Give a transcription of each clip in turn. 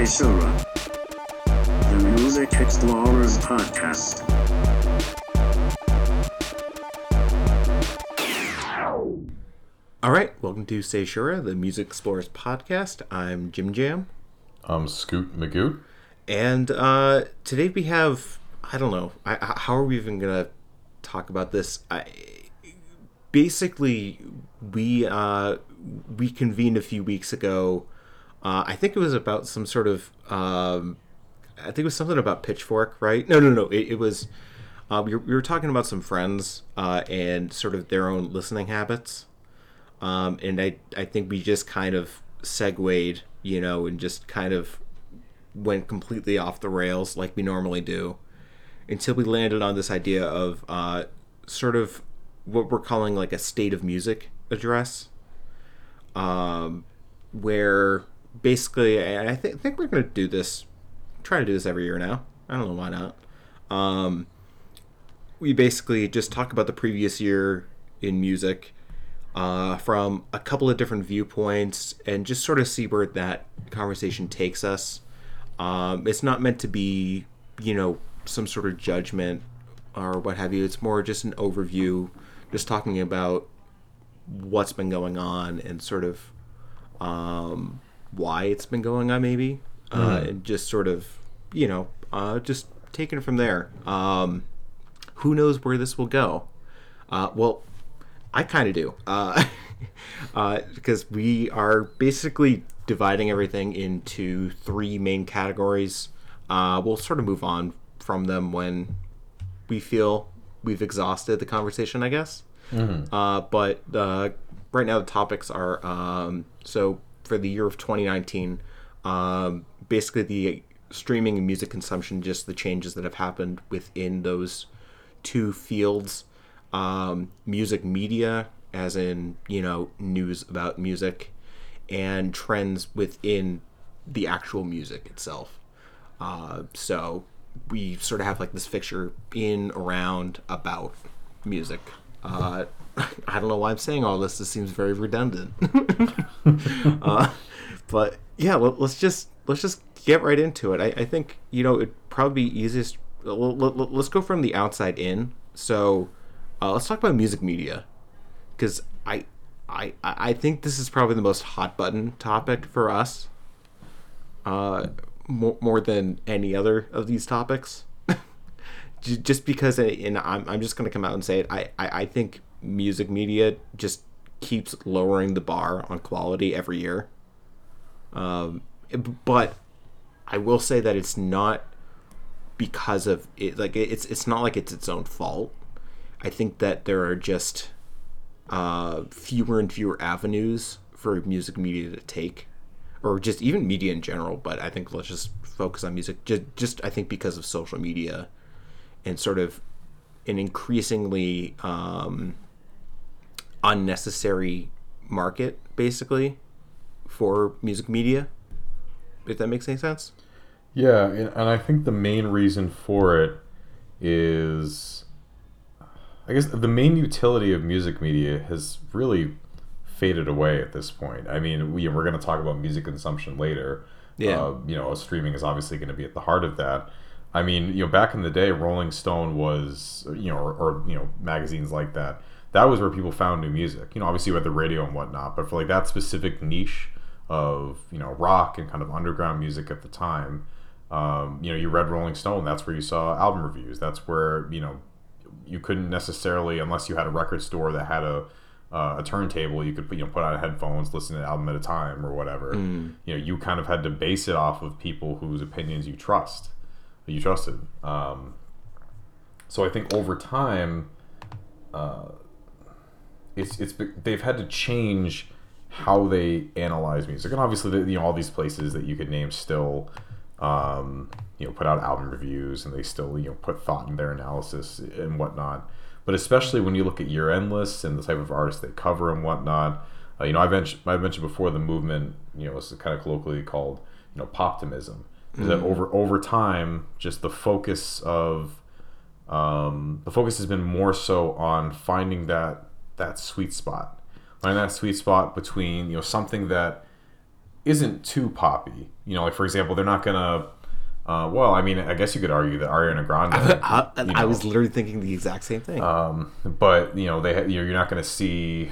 Seishura, the Music Explorers Podcast. All right, welcome to Say Shura, the Music Explorers podcast. I'm Jim Jam, I'm Scoot Magoot. and uh, today we have I don't know I, I- how are we even gonna talk about this? I, basically, we uh, we convened a few weeks ago. Uh, I think it was about some sort of um, I think it was something about Pitchfork, right? No, no, no. It, it was uh, we, were, we were talking about some friends uh, and sort of their own listening habits. Um, and I, I think we just kind of segued, you know, and just kind of went completely off the rails like we normally do until we landed on this idea of uh, sort of what we're calling like a state of music address, um, where basically, I think, think we're going to do this, try to do this every year now. I don't know why not. Um, we basically just talk about the previous year in music uh, from a couple of different viewpoints and just sort of see where that conversation takes us. Um, it's not meant to be, you know, some sort of judgment or what have you. It's more just an overview, just talking about what's been going on and sort of um, why it's been going on, maybe, uh, and just sort of, you know, uh, just taking it from there. Um, who knows where this will go? Uh, well, I kind of do, uh, uh, because we are basically dividing everything into three main categories. Uh, we'll sort of move on from them when we feel we've exhausted the conversation, I guess. Uh, but uh, right now, the topics are um, so for the year of 2019, um, basically the streaming and music consumption, just the changes that have happened within those two fields um, music media, as in, you know, news about music, and trends within the actual music itself. Uh, so we sort of have like this fixture in, around, about music. Uh, I don't know why I'm saying all this. This seems very redundant. uh, but yeah, let, let's just let's just get right into it. I, I think you know it'd probably be easiest. Let, let's go from the outside in. So uh, let's talk about music media because I, I I think this is probably the most hot button topic for us. Uh, more, more than any other of these topics. Just because, and I'm, I'm just going to come out and say it. I, I, I think music media just keeps lowering the bar on quality every year. Um, but I will say that it's not because of it. Like it's it's not like it's its own fault. I think that there are just uh, fewer and fewer avenues for music media to take, or just even media in general. But I think let's just focus on music. Just, just I think because of social media and sort of an increasingly um, unnecessary market, basically, for music media. If that makes any sense. Yeah, and, I think the main reason for it is, I guess the main utility of music media has really faded away at this point. I mean, we, we're going to talk about music consumption later. Yeah. Uh, you know, streaming is obviously going to be at the heart of that. I mean, you know, back in the day, Rolling Stone was, you know, or, or you know, magazines like that. That was where people found new music. You know, obviously with the radio and whatnot, but for like that specific niche of you know rock and kind of underground music at the time, um, you know, you read Rolling Stone. That's where you saw album reviews. That's where you know you couldn't necessarily, unless you had a record store that had a uh, a turntable, you could put, you know put on headphones, listen to an album at a time or whatever. You know, you kind of had to base it off of people whose opinions you trust, you trusted. Um, so I think over time, uh, it's it's they've had to change how they analyze music, and obviously, you know, all these places that you could name still, um, you know, put out album reviews, and they still you know put thought in their analysis and whatnot. But especially when you look at year end lists and the type of artists they cover and whatnot, uh, you know, I've mentioned I've mentioned before the movement, you know, is kind of colloquially called you know poptimism. Is that over over time, just the focus of um, the focus has been more so on finding that that sweet spot, finding that sweet spot between you know something that isn't too poppy. You know, like for example, they're not gonna. Uh, well, I mean, I guess you could argue that Ariana Grande. I, you I was literally thinking the exact same thing. um, but you know, they ha- you're not going to see,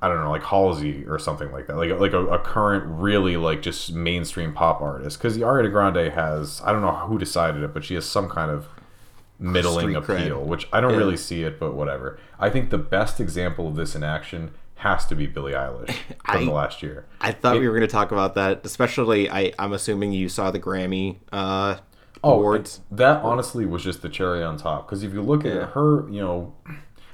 I don't know, like Halsey or something like that, like like a, a current really like just mainstream pop artist. Because the Ariana Grande has, I don't know who decided it, but she has some kind of middling Street cred. appeal, which I don't Yeah. really see it, but whatever. I think the best example of this in action has to be Billie Eilish from I- the last year. I thought we were going to talk about that, especially. I, I'm assuming you saw the Grammy uh, Oh, awards. That honestly was just the cherry on top. Because if you look Yeah. at her, you know,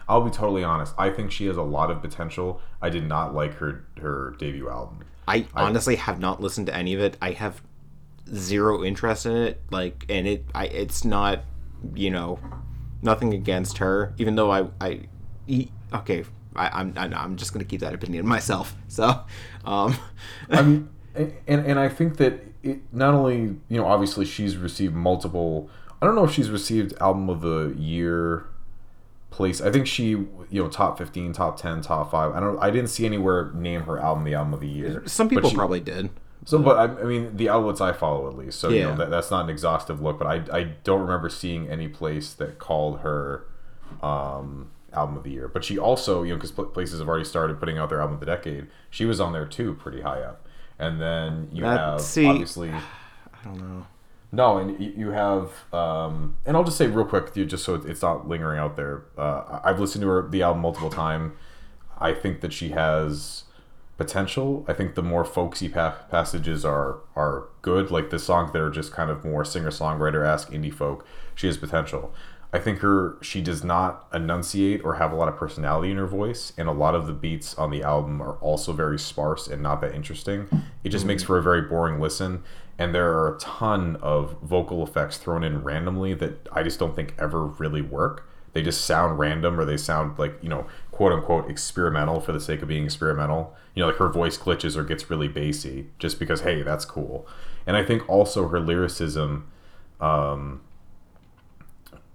I'll be totally honest. I think she has a lot of potential. I did not like her her debut album. I honestly have not listened to any of it. I have zero interest in it. Like, and it, I, it's not, you know, nothing against her. Even though I, I, e- okay, I, I'm, I- I'm just gonna keep that opinion myself. So, um, I mean, and and I think that it not only you know obviously she's received multiple. I don't know if she's received album of the year place. I think she you know top fifteen, top ten, top five. I don't. I didn't see anywhere name her album the album of the year. some people she- probably did. So, but I, I mean, the outlets I follow at least. So, you know, Yeah. that, that's not an exhaustive look, but I, I don't remember seeing any place that called her um, album of the year. But she also, you know, because places have already started putting out their album of the decade, she was on there too, pretty high up. And then you That- have see- obviously I don't know. no, and you have, um, and I'll just say real quick, just so it's not lingering out there. Uh, I've listened to her the album multiple times. I think that she has potential. I think the more folksy pa- passages are are good, like the songs that are just kind of more singer songwriter esque indie folk. She has potential. I think her she does not enunciate or have a lot of personality in her voice, and a lot of the beats on the album are also very sparse and not that interesting. It just makes mm-hmm. for a very boring listen, and there are a ton of vocal effects thrown in randomly that I just don't think ever really work. They just sound random, or they sound like you know, quote unquote, experimental for the sake of being experimental. You know, like her voice glitches or gets really bassy just because hey, that's cool. And I think also her lyricism. Um,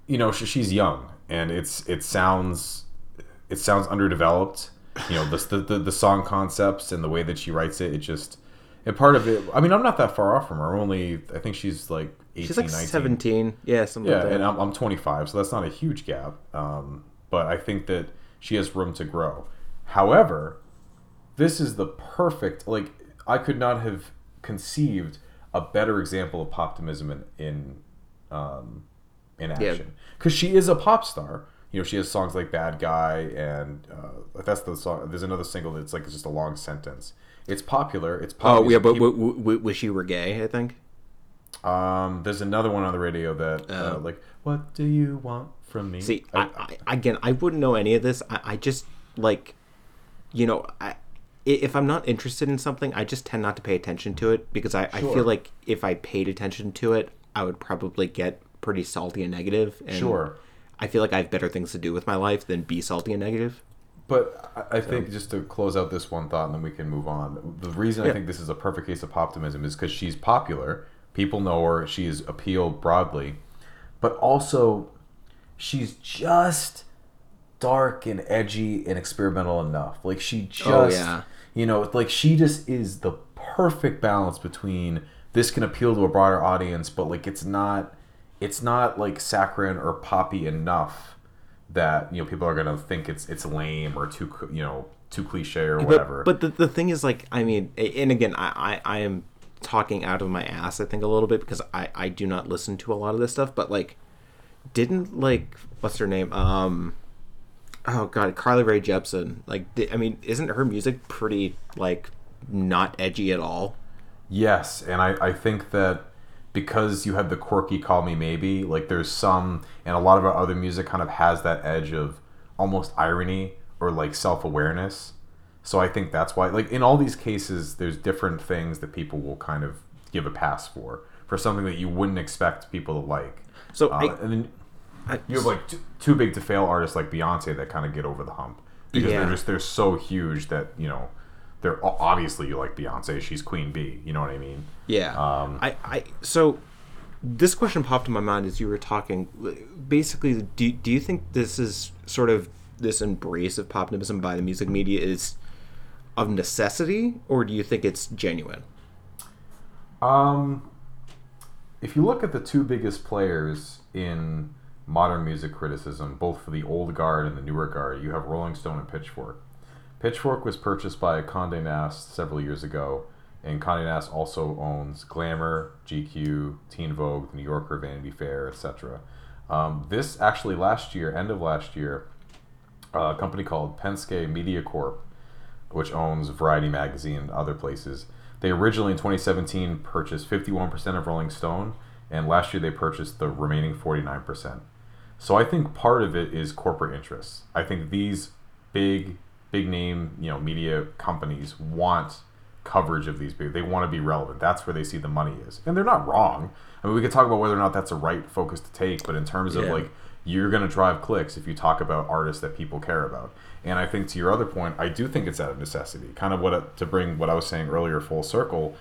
you know sh- she's young and it's it sounds it sounds underdeveloped you know the, the the song concepts and the way that she writes it it just and part of it i mean i'm not that far off from her only i think she's like 18 She's like 19 17. Yeah, something yeah like that. and I'm, I'm 25 so that's not a huge gap um, but i think that she has room to grow however this is the perfect like i could not have conceived a better example of poptimism in in um, in action because she is a pop star you know she has songs like bad guy and uh, that's the song there's another single that's like just a long sentence it's popular it's pop oh, yeah, but People- w- w- wish you were gay. I think. Um there's another one on the radio that uh, Oh. like what do you want from me See, I- I, again, I wouldn't know any of this. I, I just like, you know, I, if I'm not interested in something, I just tend not to pay attention to it because I, I feel like if I paid attention to it, I would probably get pretty salty and negative. And Sure. I feel like I have better things to do with my life than be salty and negative. But I I think just to close out this one thought, and then we can move on. The reason I think this is a perfect case of poptimism is because she's popular. People know her. She's appealed broadly, but also she's just dark and edgy and experimental enough. Like she oh, just, Oh, yeah. you know, like she just is the perfect balance between this can appeal to a broader audience, but like it's not, it's not like saccharine or poppy enough that you know people are gonna think it's it's lame or too you know too cliche or whatever. But, but the, the thing is, like, I mean, and again, I, I, I am talking out of my ass, I think, a little bit because I, I do not listen to a lot of this stuff. But, like, didn't, like, what's her name? Um, oh, God, Carly Rae Jepsen. Like, I mean, isn't her music pretty, like, not edgy at all? Yes, and I, I think that because you have the quirky Call Me Maybe, like there's some, and a lot of our other music kind of has that edge of almost irony or like self awareness. So I think that's why, like in all these cases, there's different things that people will kind of give a pass for, for something that you wouldn't expect people to like. So Uh, I- and then I, you have like too, too big to fail artists like Beyonce that kind of get over the hump because Yeah. they're just they're so huge that you know they're obviously you like Beyonce, she's Queen Bee. You know what I mean? Yeah. Um, I, I so this question popped in my mind as you were talking. Basically, do, do you think this is sort of this embrace of populism by the music media is of necessity, or do you think it's genuine? Um, if you look at the two biggest players in modern music criticism, both for the old guard and the newer guard, you have Rolling Stone and Pitchfork. Pitchfork was purchased by Condé Nast several years ago, and Condé Nast also owns Glamour, GQ, Teen Vogue, The New Yorker, Vanity Fair, etc. Um, this actually last year, end of last year, a company called Penske Media Corp, which owns Variety Magazine and other places. They originally in 2017 purchased 51% of Rolling Stone, and last year they purchased the remaining 49%. So I think part of it is corporate interests. I think these big, big name, you know, media companies want coverage of these big. They want to be relevant. That's where they see the money is, and they're not wrong. I mean, we could talk about whether or not that's a right focus to take, but in terms of like you're going to drive clicks if you talk about artists that people care about. And I think to your other point, I do think it's out of necessity. Kind of what to bring what I was saying earlier full circle.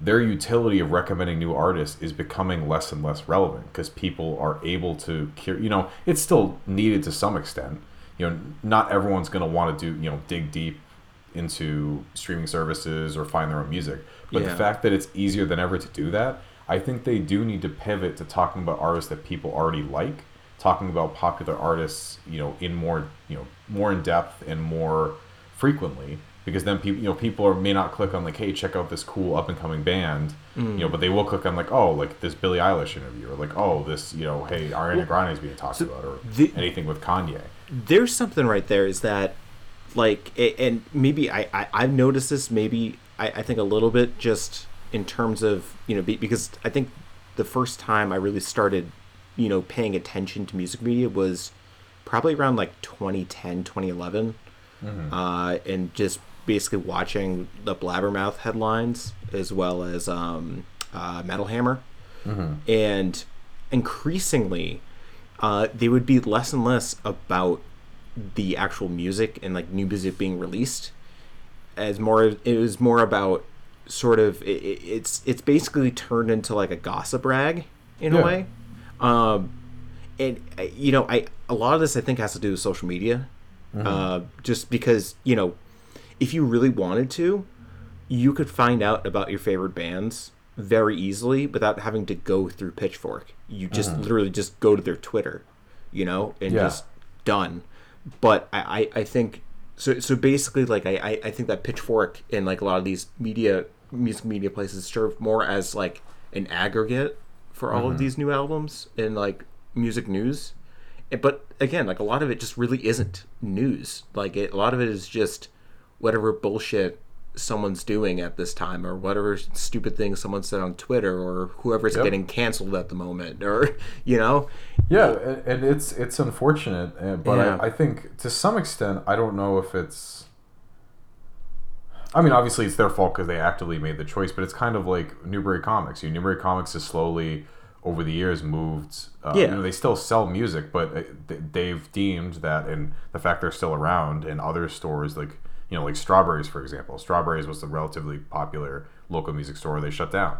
Their utility of recommending new artists is becoming less and less relevant because people are able to, you know, it's still needed to some extent. You know, not everyone's going to want to do, you know, dig deep into streaming services or find their own music. But the fact that it's easier than ever to do that, I think they do need to pivot to talking about artists that people already like, talking about popular artists, you know, in more, you know, more in depth and more frequently. Because then people, you know, people are, may not click on like, hey, check out this cool up and coming band, you know, mm. but they will click on like, oh, like this Billie Eilish interview, or like, oh, this, you know, hey, Ariana Grande is being talked about, or the- anything with Kanye. there's something right there is that like and maybe I, I i've noticed this maybe I, I think a little bit just in terms of you know because i think the first time i really started you know paying attention to music media was probably around like 2010 2011 uh, and just basically watching the blabbermouth headlines as well as um, uh, metal hammer. And increasingly uh, they would be less and less about the actual music and like new music being released. As more it was more about sort of it- it's it's basically turned into like a gossip rag in Yeah. a way. Um and uh, you know i a lot of this i think has to do with social media uh just because you know if you really wanted to you could find out about your favorite bands very easily without having to go through pitchfork. You just literally just go to their twitter you know and Yeah. just done. But I, I, I think so so basically like I, I, I think that pitchfork and like a lot of these media music media places serve more as like an aggregate for all of these new albums and like music news Eh, but again like a lot of it just really isn't news like it, a lot of it is just whatever bullshit someone's doing at this time or whatever stupid thing someone said on twitter or whoever's Yep. getting canceled at the moment or you know Yeah, and, it's it's unfortunate, uh, but Yeah. I, I think to some extent, I don't know if it's. I mean, obviously, it's their fault because they actively made the choice, but it's kind of like Newbury Comics. You know, Newbury Comics is slowly, over the years, moved. Uh, Yeah. You know, they still sell music, but uh, they've deemed that, and the fact they're still around in other stores, like you know, like Strawberries, for example. Strawberries was a relatively popular local music store. They shut down.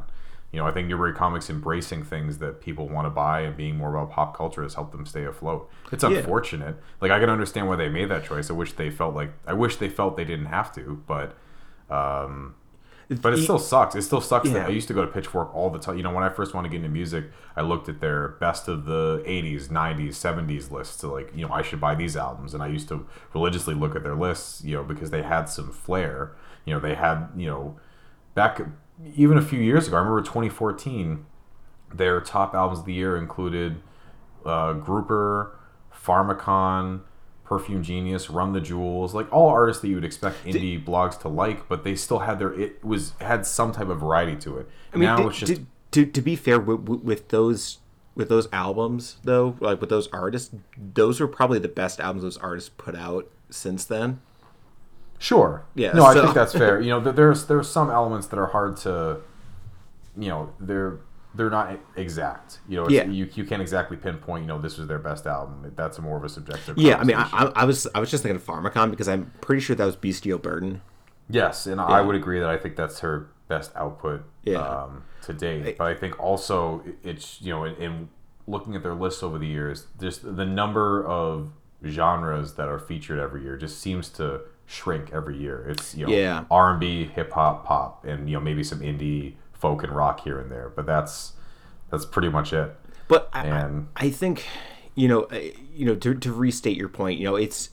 You know, I think Newbury Comics embracing things that people want to buy and being more about pop culture has helped them stay afloat. It's Yeah. unfortunate. Like I can understand why they made that choice. I wish they felt like I wish they felt they didn't have to, but um but it E- still sucks. It still sucks Yeah. that I used to go to Pitchfork all the time. You know, when I first wanted to get into music, I looked at their best of the 80s, 90s, 70s lists to like, you know, I should buy these albums. And I used to religiously look at their lists, you know, because they had some flair. You know, they had, you know, back even a few years ago, I remember 2014, their top albums of the year included uh, Grouper, Pharmakon, Perfume Genius, Run the Jewels, like all artists that you would expect indie blogs to like, but they still had their it was had some type of variety to it. I mean, now to, it's just to, to, to be fair, with, with those with those albums though, like with those artists, those were probably the best albums those artists put out since then. Sure. Yeah, No, I think that's fair. You know, there's there's some elements that are hard to, you know, they're they're not exact. You know, Yeah. you you can't exactly pinpoint. You know, this was their best album. That's more of a subjective. Yeah, I mean, I. I, was I was just thinking of Pharmakon because I'm pretty sure that was Bestial Burden. Yes, and I would agree that I think that's her best output Yeah. um, to date. But I think also it's you know in, in looking at their lists over the years, just the number of genres that are featured every year just seems to shrink every year. It's you know Yeah. R and B, hip hop, pop, and you know maybe some indie, folk and rock here and there, but that's that's pretty much it. But I, And- I, I think, you know, you know, to, to restate your point, you know, it's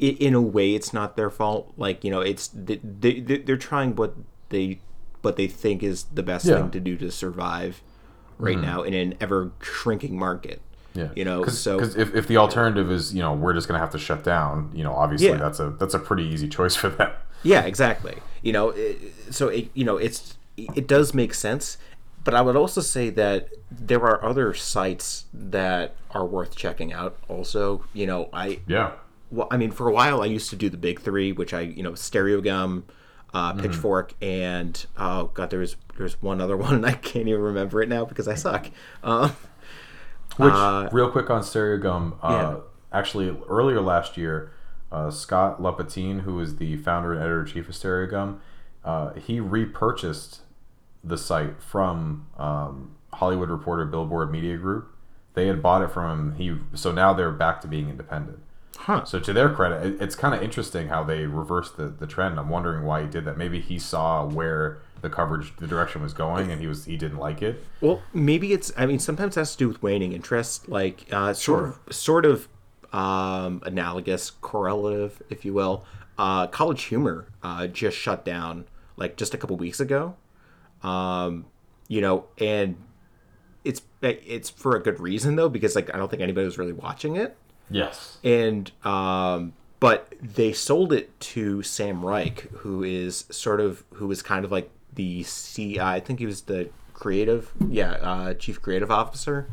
i in a way it's not their fault. Like, you know, it's they, they they're trying what they what they think is the best Yeah. Mm-hmm. thing to do to survive right now in an ever shrinking market. Yeah, You know, Cause, so 'cause if, if the alternative is you know we're just gonna have to shut down, you know, obviously Yeah. that's a that's a pretty easy choice for them. Yeah, exactly. You know, it, so it, you know, it's it does make sense, but I would also say that there are other sites that are worth checking out. Also, you know, I Yeah, well, I mean, for a while I used to do the big three, which I you know, Stereogum, uh, Pitchfork, and oh god, there was there's one other one and I can't even remember it now because I suck. Um, Which, Uh, real quick on Stereogum, uh, yeah. actually earlier last year, uh, Scott Lapatine, who is the founder and editor chief of Stereogum, uh, he repurchased the site from um, Hollywood Reporter Billboard Media Group. They had bought it from him. He so now they're back to being independent. huh? So to their credit, it, it's kind of interesting how they reversed the, the trend. I'm wondering why he did that. Maybe he saw where the coverage, the direction was going, and he was he didn't like it. Well, maybe it's. I mean, sometimes it has to do with waning interest, like uh, sort of, sort of um, analogous, correlative, if you will. Uh, College Humor uh, just shut down like just a couple weeks ago. Um, you know, and it's it's for a good reason though, because like I don't think anybody was really watching it Yes. and um, but they sold it to Sam Reich, who is sort of who was kind of like the C. I think he was the creative, yeah, uh, chief creative officer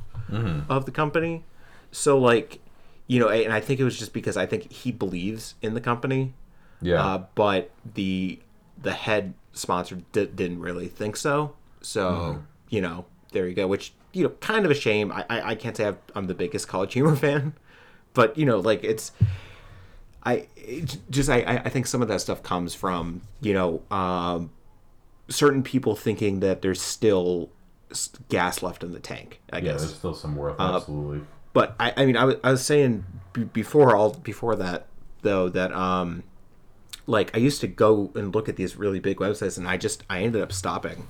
of the company. So like, you know, and I think it was just because I think he believes in the company, Yeah. uh, but the the head sponsor di- didn't really think so. So you know, there you go. Which you know, kind of a shame. I I, I can't say I've, I'm the biggest College Humor fan, but you know, like it's. I it just I I think some of that stuff comes from you know um, certain people thinking that there's still gas left in the tank. I yeah, guess there's still some worth. Uh, absolutely. but I, I mean, I was, I was saying b- before all before that though that um, like I used to go and look at these really big websites, and I just I ended up stopping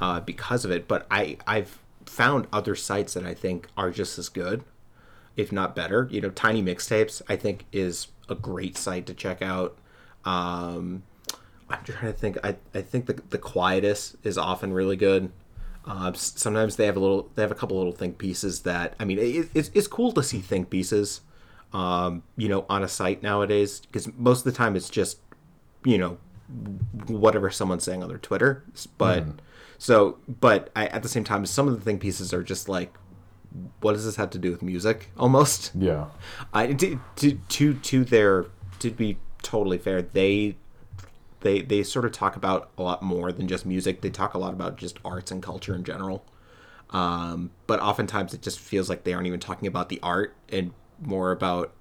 uh, because of it. But I I've found other sites that I think are just as good, if not better. You know, Tiny Mixtapes I think is a great site to check out. Um, I'm trying to think. I, I think the the Quietus is often really good. Uh, sometimes they have a little, they have a couple little think pieces that I mean, it, it's it's cool to see think pieces, um, you know, on a site nowadays because most of the time it's just, you know, whatever someone's saying on their Twitter. But so, but I, at the same time, some of the thing pieces are just like, what does this have to do with music? Almost. Yeah. I to to to, to their to be totally fair, they they they sort of talk about a lot more than just music. They talk a lot about just arts and culture in general. Um, but oftentimes it just feels like they aren't even talking about the art and more about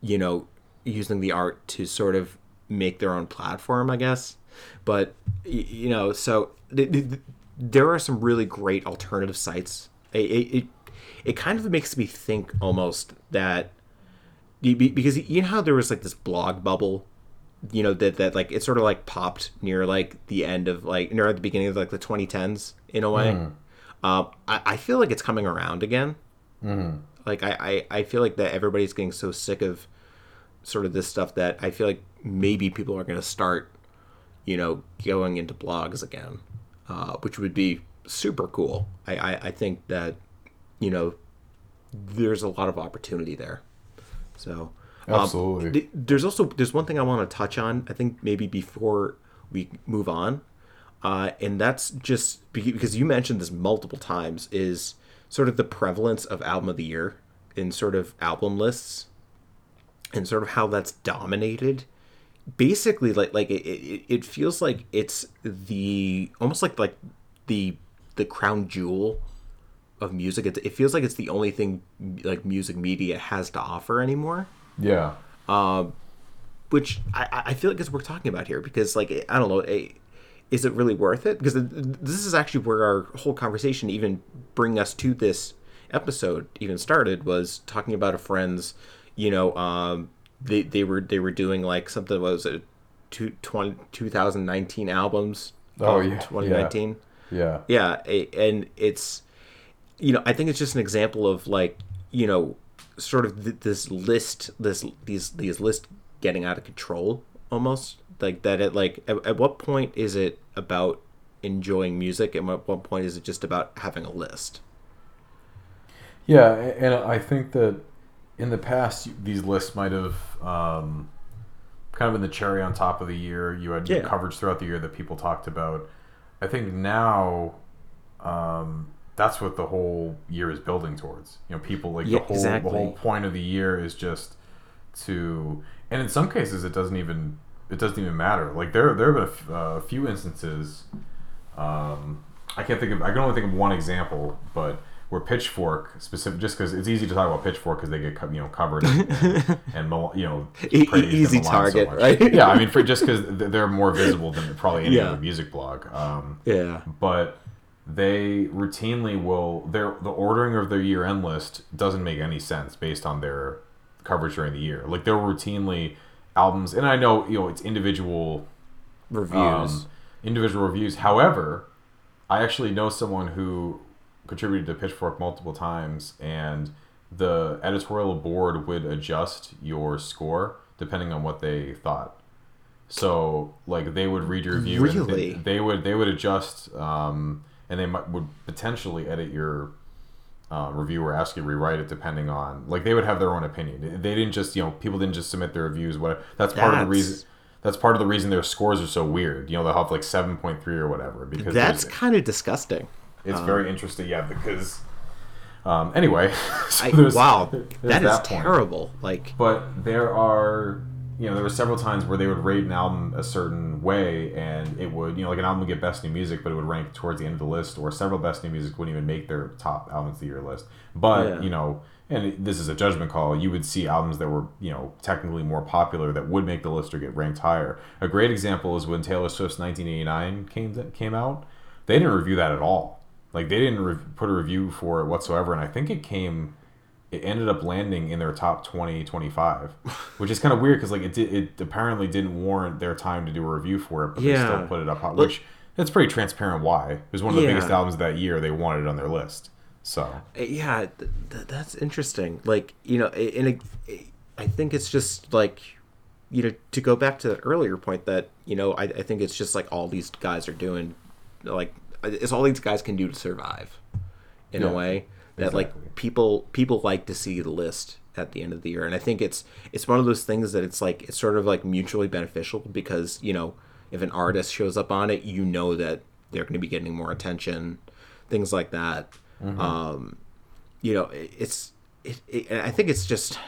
you know using the art to sort of make their own platform, I guess. But you know, so th- th- th- there are some really great alternative sites. It, it it kind of makes me think almost that be- be- because you know how there was like this blog bubble you know that that like it sort of like popped near like the end of like near the beginning of like the 2010s in a way um I, I feel like it's coming around again like I, I i feel like that everybody's getting so sick of sort of this stuff that i feel like maybe people are going to start you know going into blogs again uh, which would be super cool I, I i think that you know there's a lot of opportunity there so um, Absolutely. th- there's also there's one thing I want to touch on. I think maybe before we move on, uh, and that's just because you mentioned this multiple times is sort of the prevalence of album of the year in sort of album lists, and sort of how that's dominated. Basically, like like it, it, it feels like it's the almost like like the the crown jewel of music. It, it feels like it's the only thing like music media has to offer anymore Yeah. um which I, I feel like is worth talking about here because like I don't know, is it really worth it? Because this is actually where our whole conversation even bring us to this episode even started was talking about a friend's, you know, um, they they were they were doing like something what was it, two, 20, 2019 albums. Oh, um, yeah, 2019. Yeah. Yeah, a- and it's you know I think it's just an example of like you know sort of th- this list this these these lists getting out of control almost like that it like at, at what point is it about enjoying music and at what point is it just about having a list Yeah, and I think that in the past these lists might have um, kind of been the cherry on top of the year. You had Yeah. coverage throughout the year that people talked about. I think now um, that's what the whole year is building towards. You know, people like Yeah, the whole exactly. the whole point of the year is just to, and in some cases it doesn't even it doesn't even matter. Like there there have been a f- uh, a few instances. Um, I can't think of. I can only think of one example, but where Pitchfork specific, just because it's easy to talk about Pitchfork because they get you know covered and, and, and you know E- easy maligned so target, right? Yeah, I mean, for just because they're more visible than probably any Yeah. other music blog. Um, yeah but they routinely will their the ordering of their year end list doesn't make any sense based on their coverage during the year. Like they'll routinely albums, and I know you know it's individual reviews um, individual reviews. However, I actually know someone who contributed to Pitchfork multiple times, and the editorial board would adjust your score depending on what they thought. So, like, they would read your review, and Really? they, they would they would adjust, um, and they might, would potentially edit your uh, review or ask you to rewrite it depending on like they would have their own opinion. They didn't just you know people didn't just submit their reviews. Whatever. That's part of the reason. That's part of the reason their scores are so weird. You know, they'll have like seven point three or whatever because that's kind of disgusting it's very interesting. Yeah, because um, anyway, so I, wow that is terrible like But there are, you know, there were several times where they would rate an album a certain way, and it would, you know, like an album would get best new music, but it would rank towards the end of the list, or several best new music wouldn't even make their top albums of the year list. But Yeah. you know, and this is a judgment call. You would see albums that were, you know, technically more popular that would make the list or get ranked higher. A great example is when Taylor Swift's 1989 came came out. They didn't review that at all. Like they didn't re- put a review for it whatsoever, and I think it came it ended up landing in their top 20 25 which is kind of weird because like it, did, it apparently didn't warrant their time to do a review for it but they still put it up which it's pretty transparent why. It was one of the Yeah. biggest albums of that year they wanted it on their list so. Uh, yeah th- th- that's interesting. Like you know a- and i think it's just like you know to go back to the earlier point that you know I, I think it's just like all these guys are doing like it's all these guys can do to survive in a way that exactly. like people people like to see the list at the end of the year. And i think it's it's one of those things that it's like it's sort of like mutually beneficial because you know if an artist shows up on it you know that they're going to be getting more attention things like that. Um you know it, it's it, it i think it's just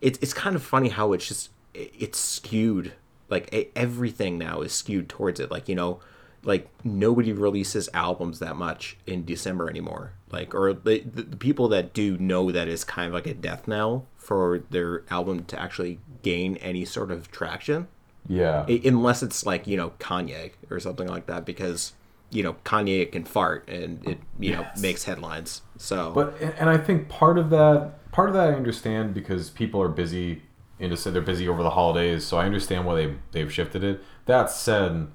it's it's kind of funny how it's just it, it's skewed like everything now is skewed towards it. Like you know like nobody releases albums that much in december anymore. Like or the, the, people that do know that is kind of like a death knell for their album to actually gain any sort of traction. Yeah. I- unless it's like you know Kanye or something like that because you know Kanye can fart and it you know makes headlines. So but and i think part of that part of that i understand because people are busy into say they're busy over the holidays so i understand why they they've shifted it. That said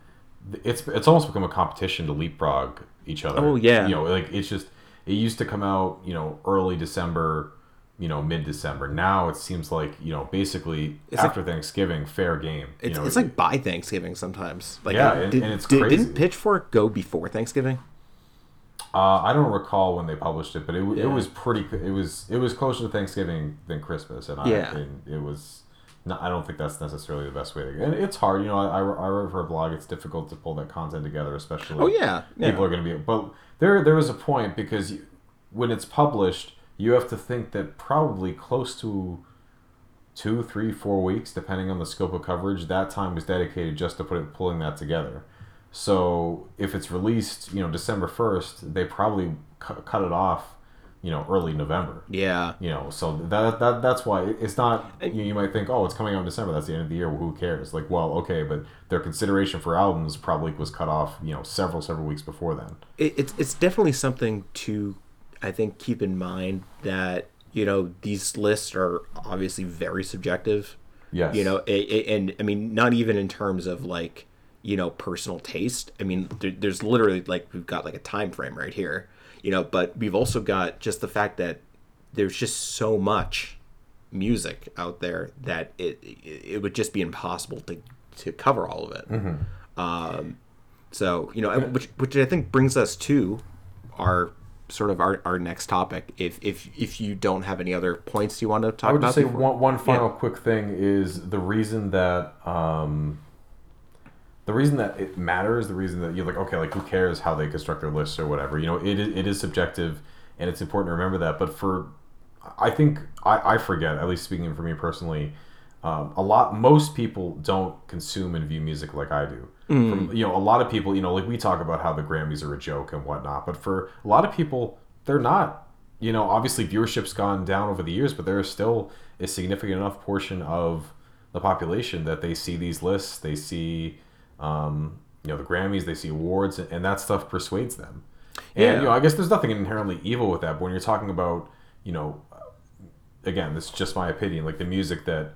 it's it's almost become a competition to leapfrog each other Oh, yeah. you know like it's just it used to come out you know early december you know mid december now it seems like you know basically It's like- after thanksgiving fair game you it's, know it's like by Thanksgiving sometimes. Like Yeah, uh, and- and it's did, crazy. didn't Pitchfork go before Thanksgiving? Uh, I don't recall when they published it, but it, Yeah. it was pretty. It was it was closer to Thanksgiving than Christmas, and I Yeah. and it was. Not, I don't think that's necessarily the best way to go. And it's hard, you know. I, I write for a blog. It's difficult to pull that content together, especially. Oh yeah, yeah. people are going to be. But there there is a point because you, when it's published, you have to think that probably close to two, three, four weeks, depending on the scope of coverage, that time was dedicated just to put it, pulling that together. So if it's released, you know, December first, they probably cu- cut it off, you know, early November. yeah. You know, so that, that that's why it's not. You, you might think, oh, it's coming out in December. That's the end of the year. Well, who cares? Like, well, okay, but their consideration for albums probably was cut off, you know, several several weeks before then. it, it's it's definitely something to I think keep in mind that you know these lists are obviously very subjective. Yes. You know, a- a- and I mean not even in terms of like you know personal taste. I mean, there, there's literally like we've got like a time frame right here, you know, but we've also got just the fact that there's just so much music out there that it it would just be impossible to to cover all of it. Um, so you know, which which I think brings us to our sort of our, our next topic. If if if you don't have any other points you want to talk about, I would about, just say before- one, one final quick thing is the reason that um, the reason that it matters, the reason that you're like, okay, like who cares how they construct their lists or whatever. You know, it is, it is subjective, and it's important to remember that. But for, I think I, I forget, at least speaking for me personally, um, a lot most people don't consume and view music like I do. From, you know, a lot of people, you know, like we talk about how the Grammys are a joke and whatnot, but for a lot of people, they're not. You know, obviously viewership's gone down over the years, but there is still a significant enough portion of the population that they see these lists, they see, um, you know, the Grammys, they see awards, and, and that stuff persuades them. And Yeah. you know, I guess there's nothing inherently evil with that. But when you're talking about, you know, again, this is just my opinion. Like the music that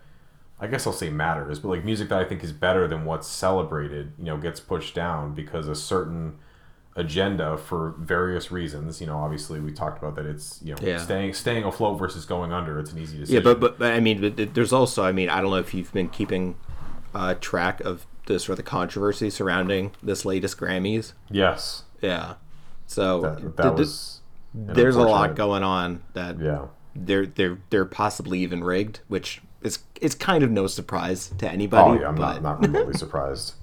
I guess I'll say matters, but like music that I think is better than what's celebrated, you know, gets pushed down because a certain agenda for various reasons. You know, obviously we talked about that it's you know Yeah. staying staying afloat versus going under. It's an easy Yeah, but, but but I mean, but there's also I mean, I don't know if you've been keeping uh, track of the sort of controversy surrounding this latest Grammys. yes, Yeah, so that, that th- was. there's a lot going on that Yeah. they're they're they're possibly even rigged, which is it's kind of no surprise to anybody. Oh yeah, I'm but, not not remotely surprised.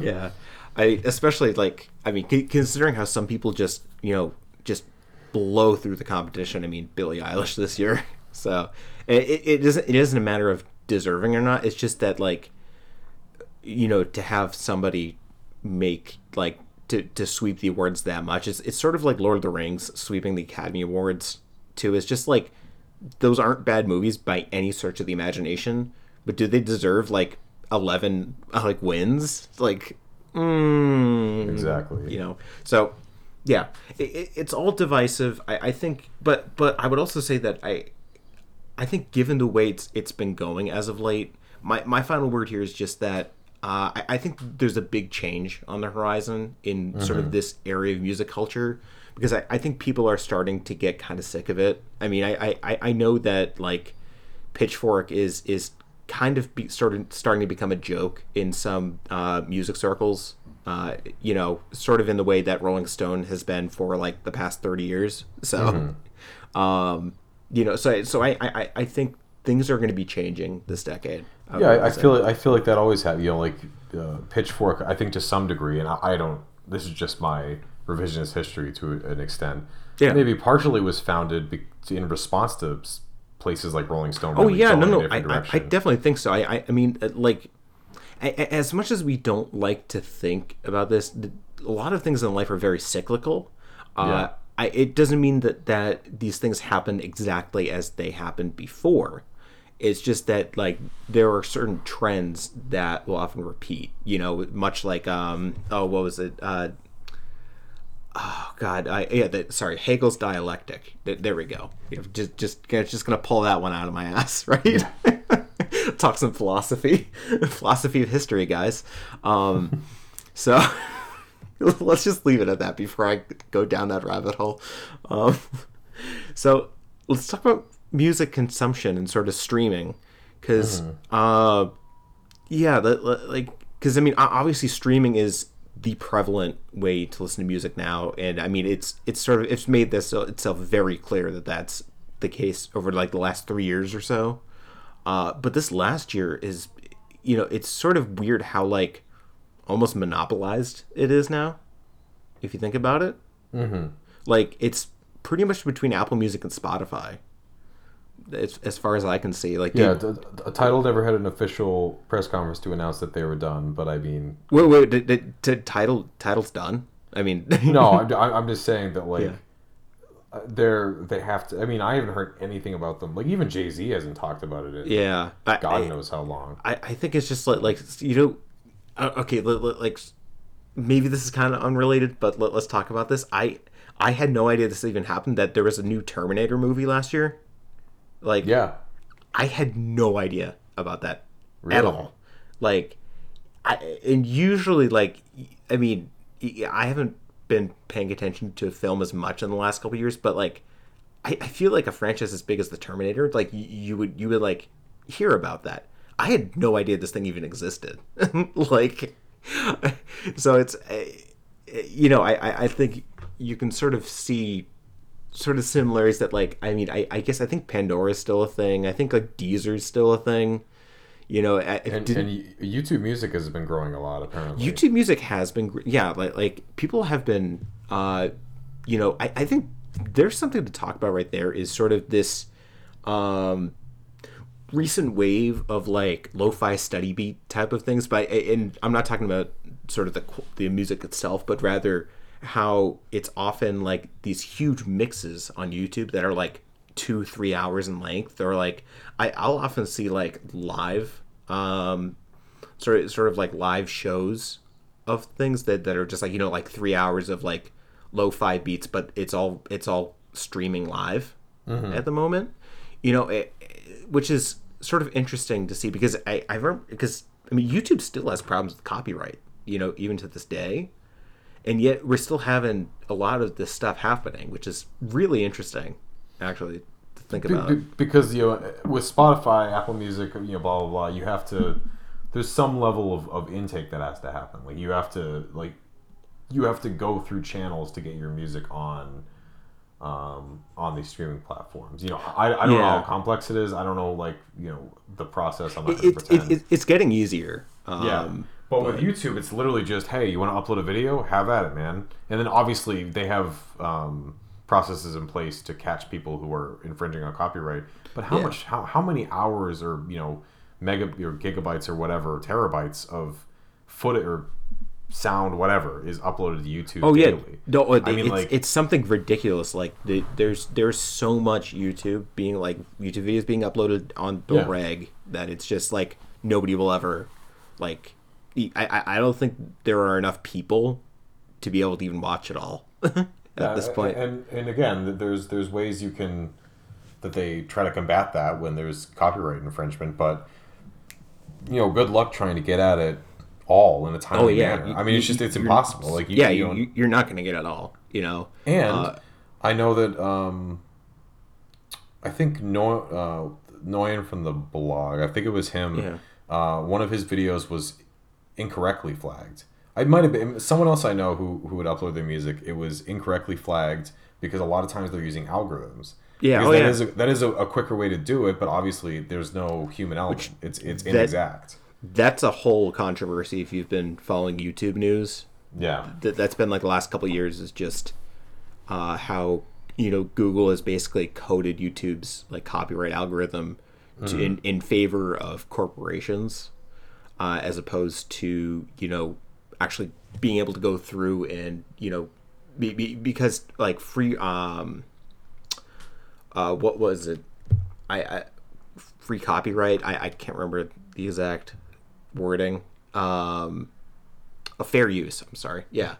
yeah, I especially like I mean, c- considering how some people just you know just blow through the competition. I mean, Billie Eilish this year, so it, it isn't it isn't a matter of deserving or not. It's just that like you know to have somebody make like to to sweep the awards that much. It's it's sort of like Lord of the Rings sweeping the Academy Awards too. It's just like those aren't bad movies by any stretch of the imagination, but do they deserve like eleven like wins? Like, mm, Exactly. You know, so yeah, it, it's all divisive. I, I think, but but I would also say that I I think given the way it's it's been going as of late, my my final word here is just that uh, I, I think there's a big change on the horizon in sort of this area of music culture because I, I think people are starting to get kind of sick of it. I mean, I I, I know that like Pitchfork is is kind of be, started starting to become a joke in some uh, music circles. Uh, you know, sort of in the way that Rolling Stone has been for like the past thirty years. So, um, you know, so so I I, I think things are going to be changing this decade. would Yeah, I, I feel I feel like that always have you know like uh, Pitchfork. I think to some degree, and I, I don't. This is just my revisionist history to an extent. Yeah. maybe partially was founded in response to places like Rolling Stone. Oh really yeah, no, no, I, I, I definitely think so. I, I, I mean, uh, like, as much as we don't like to think about this, a lot of things in life are very cyclical. Uh, Yeah. I, it doesn't mean that that these things happen exactly as they happened before. It's just that like there are certain trends that will often repeat. You know, much like um oh what was it uh oh god I yeah that, sorry Hegel's dialectic. Th- There we go. Just just just gonna pull that one out of my ass, right? Talk some philosophy, philosophy of history, guys. Um, so let's just leave it at that before I go down that rabbit hole. Um, so let's talk about music consumption and sort of streaming, because uh, yeah, the, the- like because I mean obviously streaming is the prevalent way to listen to music now, and I mean it's it's sort of it's made this itself very clear that that's the case over like the last three years or so. Uh, but this last year is, you know, it's sort of weird how like almost monopolized it is now. If you think about it, mm-hmm. like it's pretty much between Apple Music and Spotify. As, as far as I can see, like yeah, they- d- d- a Tidal never had an official press conference to announce that they were done. But I mean, wait, wait, did, did, did Tidal Tidal's done? I mean, no, I'm, I'm just saying that like. Yeah. uh, They're they have to. I mean, I haven't heard anything about them. Like even Jay Z hasn't talked about it in yeah, God I, knows how long. I, I think it's just like like you know, uh, okay, li- li- like maybe this is kind of unrelated, but let, let's talk about this. I I had no idea this even happened. That there was a new Terminator movie last year. Like, Yeah, I had no idea about that at all. Like, I and usually like I mean I haven't been paying attention to film as much in the last couple years, but like I, I feel like a franchise as big as the Terminator, like you, you would you would like hear about that. I had no idea this thing even existed. like, so it's uh, you know I I think you can sort of see sort of similarities that like I mean I, I guess I think Pandora is still a thing. I think like Deezer is still a thing. You know, And, did- and YouTube Music has been growing a lot apparently. YouTube music has been yeah like like people have been uh you know I, I think there's something to talk about right there is sort of this um recent wave of like lo-fi study beat type of things but and I'm not talking about sort of the the music itself but rather how it's often like these huge mixes on YouTube that are like two three hours in length or like I, I'll often see like live um sort of sort of like live shows of things that, that are just like you know like three hours of like lo-fi beats but it's all it's all streaming live at the moment. You know it, which is sort of interesting to see because i i remember because i mean youtube still has problems with copyright you know even to this day and yet we're still having a lot of this stuff happening which is really interesting actually to think about be- because you know with Spotify, Apple Music, you know, blah blah blah. You have to. There's some level of, of intake that has to happen. Like you have to like you have to go through channels to get your music on um, on these streaming platforms. You know, I, I don't know how complex it is. I don't know like you know the process. I'm not it, it, it, it's getting easier um, Yeah. But with YouTube, it's literally just, hey, you want to upload a video? Have at it, man. And then obviously they have um, processes in place to catch people who are infringing on copyright. But how Yeah. much, how, how many hours or, you know, mega or gigabytes or whatever, terabytes of footage or sound, whatever, is uploaded to YouTube Oh yeah, daily? no, it, I mean, it's, like- it's something ridiculous. Like the, there's there's so much YouTube being like YouTube videos being uploaded on the Yeah. reg that it's just like nobody will ever like. I I, don't think there are enough people to be able to even watch it all at Yeah, this point. And and again, there's there's ways you can that they try to combat that when there's copyright infringement, but you know, good luck trying to get at it all in a timely oh yeah, manner. you- I mean, it's just it's impossible. Like you, yeah, you you, you're not going to get it all. You know, and uh, I know that um, I think no, uh, Noyan from the blog. I think it was him. Yeah. Uh, one of his videos was incorrectly flagged. I might have been someone else I know who who would upload their music. It was incorrectly flagged because a lot of times they're using algorithms. Yeah, Because oh, that yeah. is a, that is a, a quicker way to do it, but obviously there's no human element. it's it's inexact. that's a whole controversy. If you've been following YouTube news, Yeah. that that's been like the last couple of years is just uh, how you know Google has basically coded YouTube's like copyright algorithm to, in in favor of corporations uh, as opposed to you know actually being able to go through and you know be, be, because like free um uh what was it I, I free copyright I, I can't remember the exact wording um a fair use. I'm sorry. Yeah,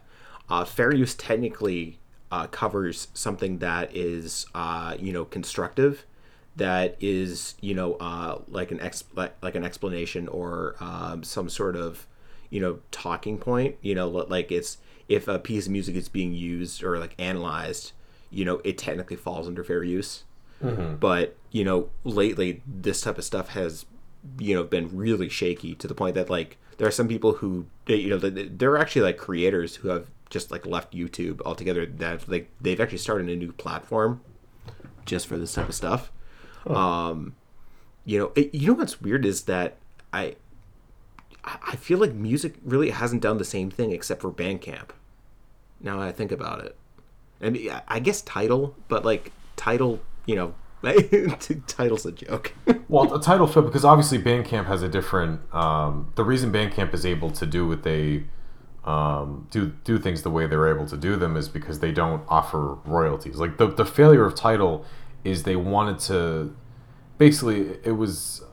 uh, fair use technically uh, covers something that is uh, you know constructive, that is you know uh, like an ex like, an explanation or um, some sort of you know talking point. You know like it's if a piece of music is being used or like analyzed, you know it technically falls under fair use. But you know lately this type of stuff has you know been really shaky to the point that like there are some people who they, you know th- there are actually like creators who have just like left YouTube altogether that like they've actually started a new platform just for this type of stuff. Um, you know, it, you know what's weird is that I I feel like music really hasn't done the same thing except for Bandcamp. Now that I think about it, and I- I guess Tidal, but like Tidal, you know, Tidal's a joke. Well, a Tidal fit because obviously Bandcamp has a different. Um, the reason Bandcamp is able to do what they um, do do things the way they're able to do them is because they don't offer royalties. Like the the failure of Tidal is they wanted to basically it was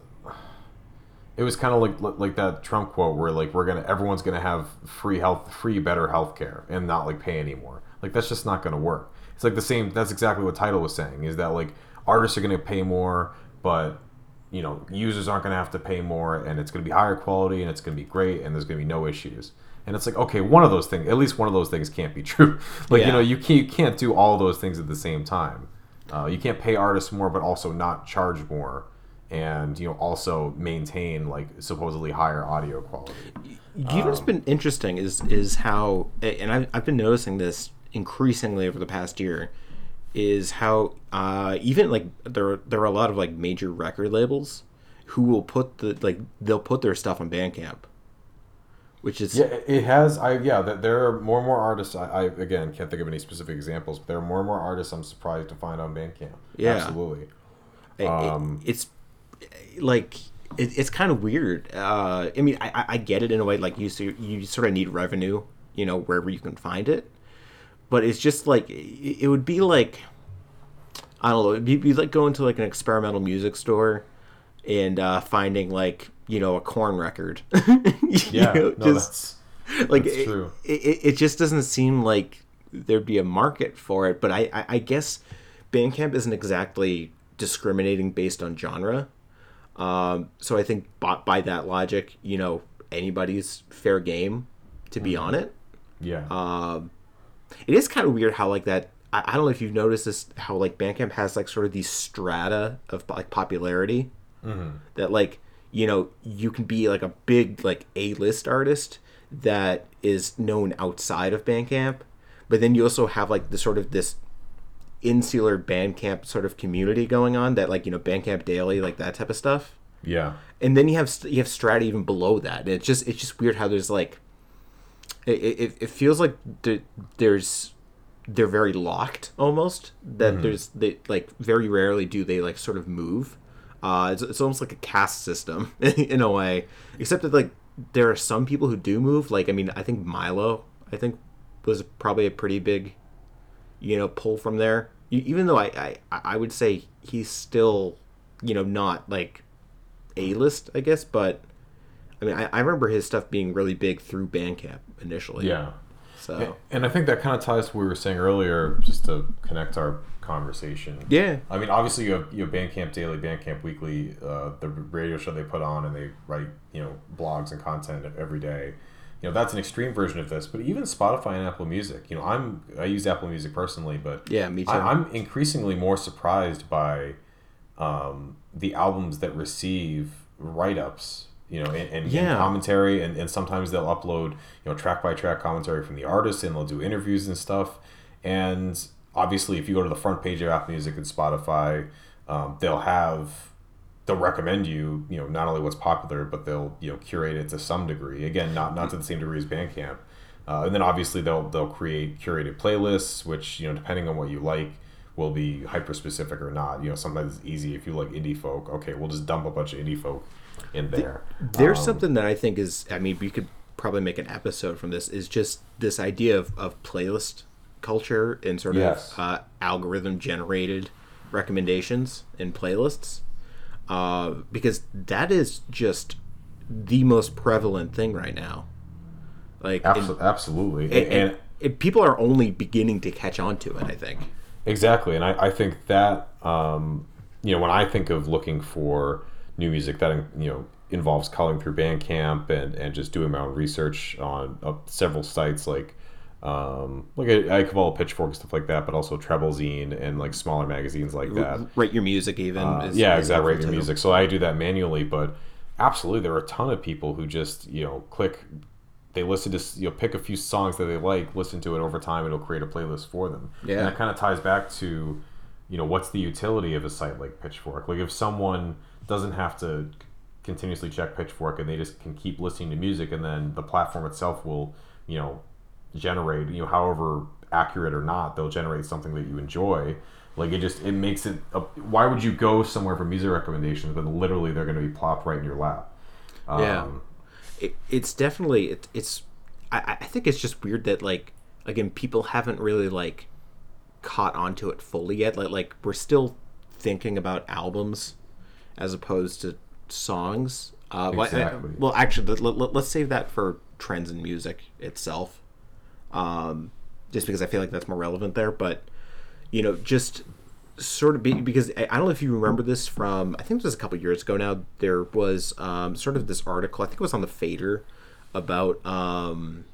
it was kind of like like that Trump quote where like we're gonna everyone's gonna have free health free better health care and not like pay anymore. Like that's just not gonna work. It's like the same. That's exactly what Tidal was saying. Is that like artists are gonna pay more, but you know users aren't to have to pay more and it's to be higher quality and it's to be great and there's to be no issues and it's like okay one of those things at least one of those things can't be true like Yeah. you know you can't, you can't do all those things at the same time uh, you can't pay artists more but also not charge more and you know also maintain like supposedly higher audio quality. You know what's been interesting is is how, and I've, I've been noticing this increasingly over the past year, is how uh, even like there there are a lot of like major record labels who will put the like they'll put their stuff on Bandcamp, which is Yeah, it- it has. I yeah, th- there are more and more artists. I, I again can't think of any specific examples, but there are more and more artists I'm surprised to find on Bandcamp. Yeah. absolutely. it- it- Um, it's like it, it's kind of weird. Uh, I mean, I, I- I get it in a way. Like you, you sort of need revenue, you know, wherever you can find it. But it's just like it, it would be like I don't know. It'd be, be like going to like an experimental music store and uh, finding like you know a Korn record. Yeah, know, no, just- that's like that's it, true. It, it, just doesn't seem like there'd be a market for it but I, I i guess bandcamp isn't exactly discriminating based on genre um so i think by, by that logic you know anybody's fair game to be Mm-hmm. on it yeah. um it is kind of weird how like that I, I don't know if you've noticed this how like bandcamp has like sort of these strata of like popularity Mm-hmm. that like you know you can be like a big like a-list artist that is known outside of bandcamp but then you also have like the sort of this insular bandcamp sort of community going on that like you know bandcamp daily like that type of stuff. Yeah. and then you have you have strata even below that. And it's just it's just weird how there's like it, it, it feels like there's they're very locked almost that mm-hmm. there's they like very rarely do they like sort of move uh it's, it's almost like a caste system in a way. Except that like there are some people who do move. Like i mean i think milo i think was probably a pretty big you know pull from there. Even though i i, I would say he's still you know not like a list i guess but i mean I, I remember his stuff being really big through bandcamp initially. Yeah. so. And I think that kind of ties to what we were saying earlier, just to connect our conversation. yeah I mean, obviously you have you have Bandcamp Daily, Bandcamp Weekly, uh, the radio show they put on, and they write you know blogs and content every day. You know that's an extreme version of this, but even Spotify and Apple Music. You know, I'm I use Apple Music personally, but Yeah, me too. I, I'm increasingly more surprised by um, the albums that receive write ups. You know, and, and, and Yeah. commentary, and, and sometimes they'll upload you know track by track commentary from the artist, and they'll do interviews and stuff. And obviously, if you go to the front page of Apple Music and Spotify, um, they'll have they'll recommend you you know not only what's popular, but they'll you know curate it to some degree. Again, not not to the same degree as Bandcamp. Uh, and then obviously they'll they'll create curated playlists, which you know depending on what you like will be hyper specific or not. You know sometimes it's easy if you like indie folk. Okay, we'll just dump a bunch of indie folk in there. There's Um, something that I think is, I mean, we could probably make an episode from this, is just this idea of, of playlist culture and sort Yes. of uh, algorithm generated recommendations and playlists. Uh, because that is just the most prevalent thing right now. Like, and- absolutely, and, and, and- and people are only beginning to catch on to it, I think. Exactly, and I, I think that um, you know when I think of looking for new music, that you know involves calling through Bandcamp and, and just doing my own research on uh, several sites like um, like I, I Cavallo Pitchfork stuff like that, but also Treble Zine and like smaller magazines like that. Rate your music, even. Uh, yeah, exactly. Rate your too. music. So I do that manually, but absolutely, there are a ton of people who just you know click. They listen to you know pick a few songs that they like, listen to it over time, it'll create a playlist for them. Yeah. and that kind of ties back to you know what's the utility of a site like Pitchfork? Like if someone doesn't have to continuously check Pitchfork and they just can keep listening to music, and then the platform itself will you know generate you know however accurate or not they'll generate something that you enjoy. Like it just it makes it a, why would you go somewhere for music recommendations but literally they're going to be plopped right in your lap? Yeah. Um, it, it's definitely it, it's I, I think it's just weird that like again people haven't really like caught onto it fully yet. Like like we're still thinking about albums as opposed to songs. Uh well, I- well actually let, let, let's save that for trends in music itself um just because i feel like that's more relevant there but you know just sort of be, because I I don't know if you remember this from I think it was a couple years ago now. There was um, sort of this article I think it was on the Fader about um,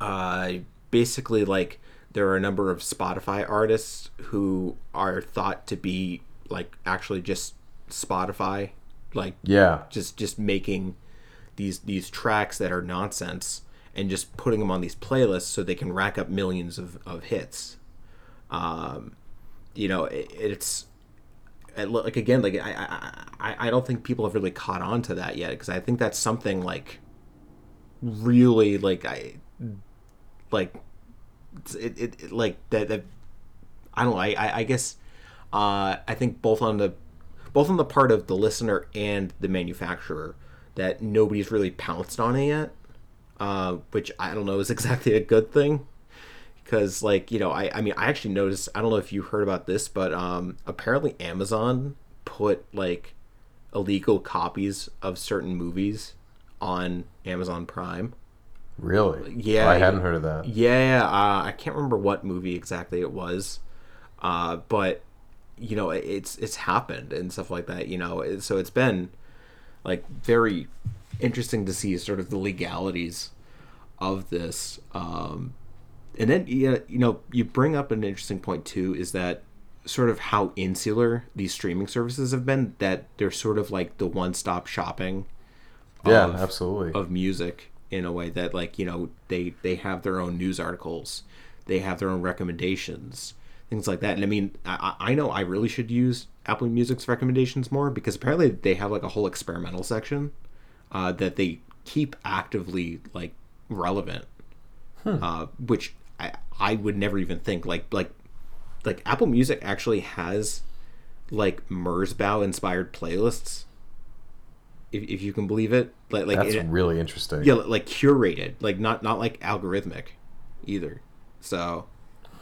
uh, basically like there are a number of Spotify artists who are thought to be like actually just Spotify like Yeah. just just making these these tracks that are nonsense and just putting them on these playlists so they can rack up millions of, of hits. Um you know it, it's it, like again like I, I I- don't think people have really caught on to that yet because I think that's something like really like I like it, it, it like that, that I don't know I, I, I guess uh, I think both on the both on the part of the listener and the manufacturer that nobody's really pounced on it yet uh, which I don't know is exactly a good thing because like you know I, I mean I actually noticed I don't know if you heard about this but um, apparently Amazon put like illegal copies of certain movies on Amazon Prime Really? Yeah, I hadn't heard of that. yeah, uh, I can't remember what movie exactly it was, uh, but you know, it's it's happened and stuff like that. You know, so it's been like very interesting to see sort of the legalities of this. Um, and then yeah, you know, you bring up an interesting point too, is that sort of how insular these streaming services have been. That they're sort of like the one-stop shopping Yeah, of- absolutely. of music in a way that like you know they they have their own news articles they have their own recommendations things like that and i mean i, I know i really should use apple music's recommendations more because apparently they have like a whole experimental section uh, that they keep actively like relevant uh, which I, I would never even think like like like apple music actually has like merzbow inspired playlists if, if you can believe it like like That's it- really interesting. yeah like curated like not not like algorithmic either so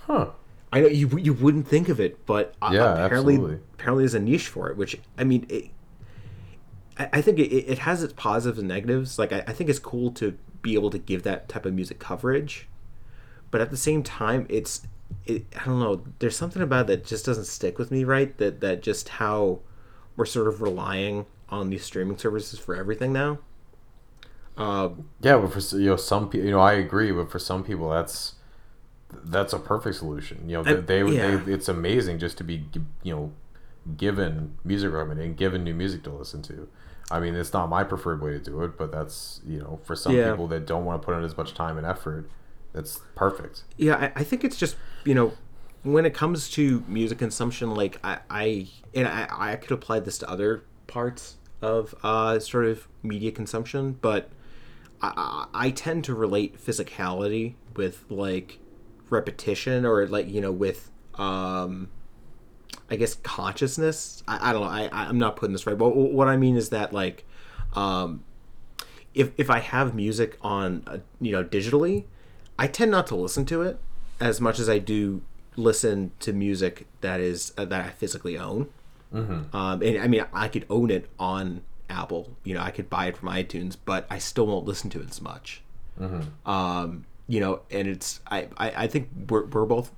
Huh. i know you you wouldn't think of it but uh, Yeah, apparently absolutely. apparently there's a niche for it which i mean it, I, think it, it has its positives and negatives like I, I think it's cool to be able to give that type of music coverage but at the same time it's it, i don't know there's something about it that just doesn't stick with me right that that just how we're sort of relying on these streaming services for everything now uh, Yeah, but for you know some people, you know, I agree, but for some people, that's that's a perfect solution. You know, I- they, they, yeah. they it's amazing just to be you know given music recommendation and given new music to listen to. I mean, it's not my preferred way to do it, but that's you know for some Yeah. people that don't want to put in as much time and effort, that's perfect. yeah I, I think it's just you know when it comes to music consumption like i i and i, I could apply this to other parts of uh sort of media consumption but I, I I tend to relate physicality with like repetition or like you know with um I guess consciousness. I, I don't know. I I'm not putting this right, but what I mean is that like, um, if if I have music on uh, you know digitally, I tend not to listen to it as much as I do listen to music that is uh, that I physically own. Mm-hmm. Um, and I mean, I could own it on Apple. You know, I could buy it from iTunes, but I still won't listen to it as much. Um, you know, and it's I, I, I think we're, we're both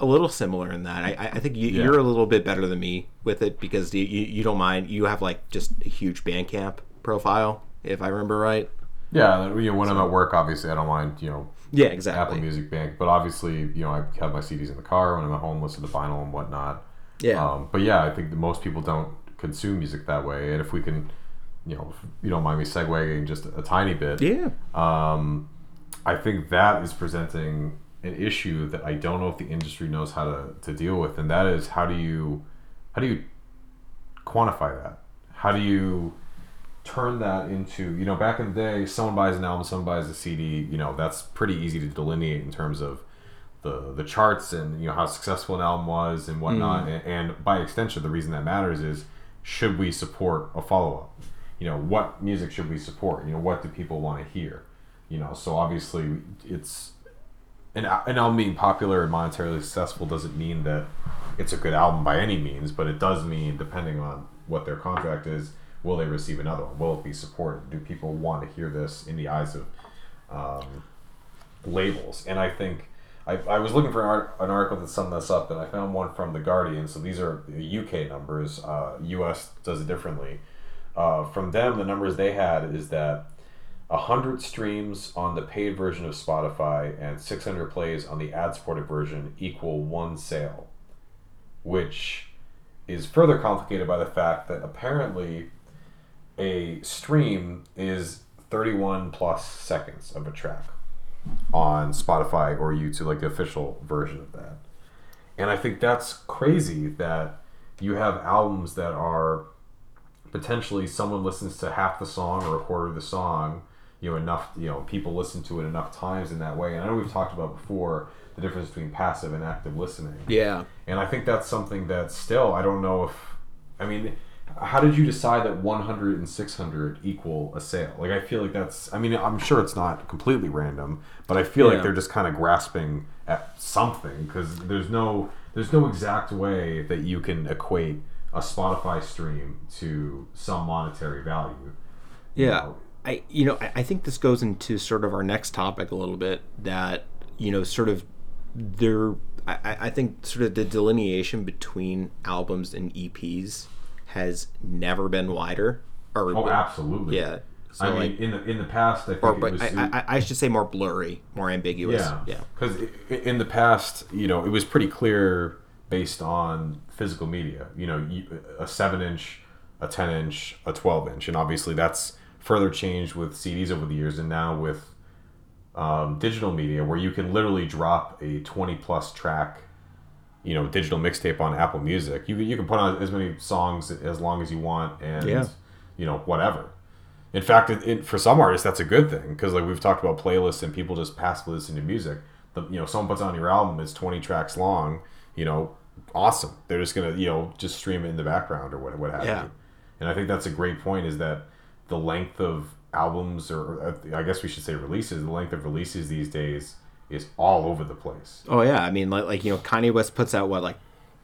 a little similar in that. I, I- think you, Yeah. you're a little bit better than me with it because you, you, you don't mind. You have like just a huge Bandcamp profile, if I remember right. Yeah, you know, when I'm at work, obviously, I don't mind you know Yeah, exactly. Apple. Music Bank, but obviously, you know, I have my CDs in the car when I'm at home, listen to vinyl and whatnot. Yeah. Um, but yeah, I think that most people don't consume music that way, and if we can, you know, if you don't mind me segueing just a tiny bit, yeah. um, I think that is presenting an issue that I don't know if the industry knows how to, to deal with, and that is how do you how do you quantify that? How do you turn that into you know back in the day, someone buys an album, someone buys a CD, you know that's pretty easy to delineate in terms of the the charts and you know how successful an album was and whatnot, mm. and, and by extension, the reason that matters is should we support a follow up? You know, what music should we support? You know, what do people want to hear? You know, so obviously it's an, an album being popular and monetarily successful doesn't mean that it's a good album by any means, but it does mean, depending on what their contract is, will they receive another one? Will it be supported? Do people want to hear this in the eyes of um, labels? And I think I, I was looking for an, art, an article that summed this up, and I found one from the Guardian. So these are the UK numbers. Uh, US does it differently. Uh, from them, the numbers they had is that 100 streams on the paid version of Spotify and 600 plays on the ad supported version equal one sale, which is further complicated by the fact that apparently a stream is 31 plus seconds of a track on Spotify or YouTube, like the official version of that. And I think that's crazy that you have albums that are potentially someone listens to half the song or a quarter of the song, you know, enough, you know, people listen to it enough times in that way. And I know we've talked about before the difference between passive and active listening. Yeah. And I think that's something that still, I don't know if, I mean, how did you decide that 100 and 600 equal a sale? Like, I feel like that's, I mean, I'm sure it's not completely random, but I feel Yeah. like they're just kind of grasping at something because there's no, there's no exact way that you can equate a Spotify stream to some monetary value. Yeah. I you know, I, I think this goes into sort of our next topic a little bit that, you know, sort of there I, I think sort of the delineation between albums and EPs has never been wider. Or Oh, absolutely. yeah. So I mean, in the in the past, I think or was. I, I, I should say more blurry, more ambiguous. Yeah, Yeah. Because in the past, you know, it was pretty clear based on physical media. You know, a seven-inch, a ten-inch, a twelve-inch, and obviously that's further changed with CDs over the years, and now with um, digital media, where you can literally drop a twenty-plus track, you know, digital mixtape on Apple Music. You can- you can put on as many songs as long as you want, and Yeah. you know, whatever. In fact, it, it, for some artists, that's a good thing because, like we've talked about playlists and people just passively listen to music. The, you know, someone puts on your album, it's twenty tracks long. You know, awesome. They're just gonna, you know, just stream it in the background or what, what have Yeah. you. And I think that's a great point. Is that the length of albums, or uh, I guess we should say releases, the length of releases these days is all over the place. Oh yeah. I mean like like you know, Kanye West puts out what, like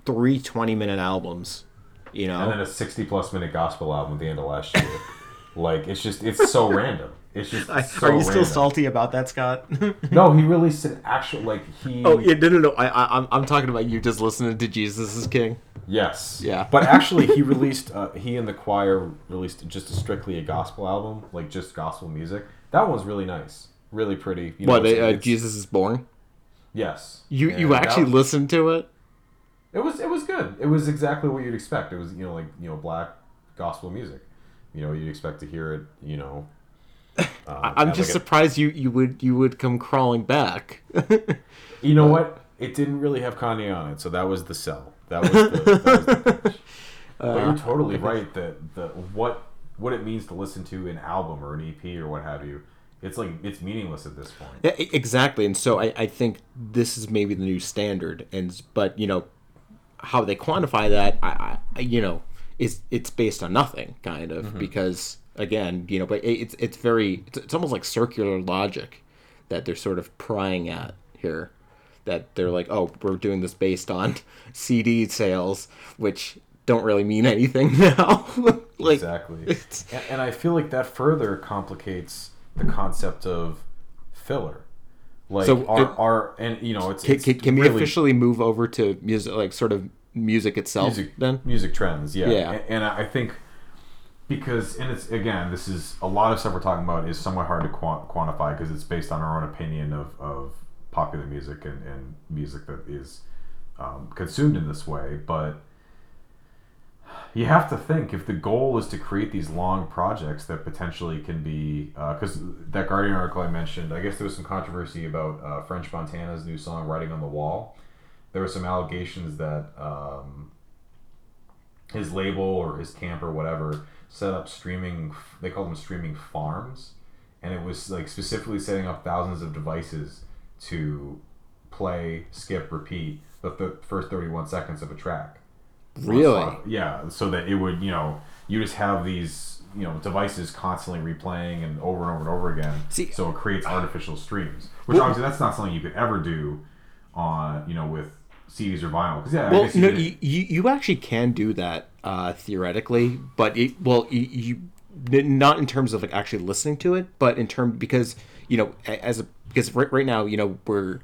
three 20 minute albums. You know? And then a sixty-plus minute gospel album at the end of last year. like it's just, it's so random. It's just. I- so are you still random. salty about that, Scott? No, he released an actual like he. oh yeah, no, no, no. I, I, I'm, I'm talking about you just listening to Jesus is King. Yes. Yeah. But actually, he released. Uh, he and the choir released just a strictly a gospel album, like just gospel music. That one's really nice, really pretty. You know, What? They, uh, Jesus is born. Yes. You And you actually was- listened to it? It was it was good. It was exactly what you'd expect. It was you know like you know black gospel music. You know you'd expect to hear it. You know. Um, I'm just like, surprised you you would you would come crawling back. You know what? It didn't really have Kanye on it, so that was the sell. That was the, that was the. Uh, but you're totally right that the what what it means to listen to an album or an EP or what have you. It's like it's meaningless at this point. Yeah, exactly. And so I, I think this is maybe the new standard. And but you know how they quantify that, I, I you know, is it's based on nothing kind of because again, you know, but it's it's very it's, it's almost like circular logic that they're sort of prying at here. That they're like, oh, we're doing this based on CD sales, which don't really mean anything now. like, Exactly. And, and I feel like that further complicates the concept of filler. Like So our, it- our and you know it's, Can, it's can, can we officially move over to music, like sort of music itself? music then music trends yeah Yeah. A- and i think because and it's again this is a lot of stuff we're talking about is somewhat hard to quant- quantify because it's based on our own opinion of, of popular music and, and music that is um, consumed in this way but you have to think if the goal is to create these long projects that potentially can be because that guardian article i mentioned i guess there was some controversy about uh, french montana's new song writing on the wall. There were some allegations that um, his label or his camp or whatever set up streaming they call them streaming farms. And it was like specifically setting up thousands of devices to play skip repeat the th- first 31 seconds of a track. Really, yeah so that it would you know you just have these you know devices constantly replaying and over and over and over again. See- so it creates artificial streams which Well- obviously that's not something you could ever do on you know with CDs or vinyl because yeah I well, no, you, you actually can do that uh, theoretically, but it well you, you not in terms of like actually listening to it, but in term because you know as a because right, right now you know we're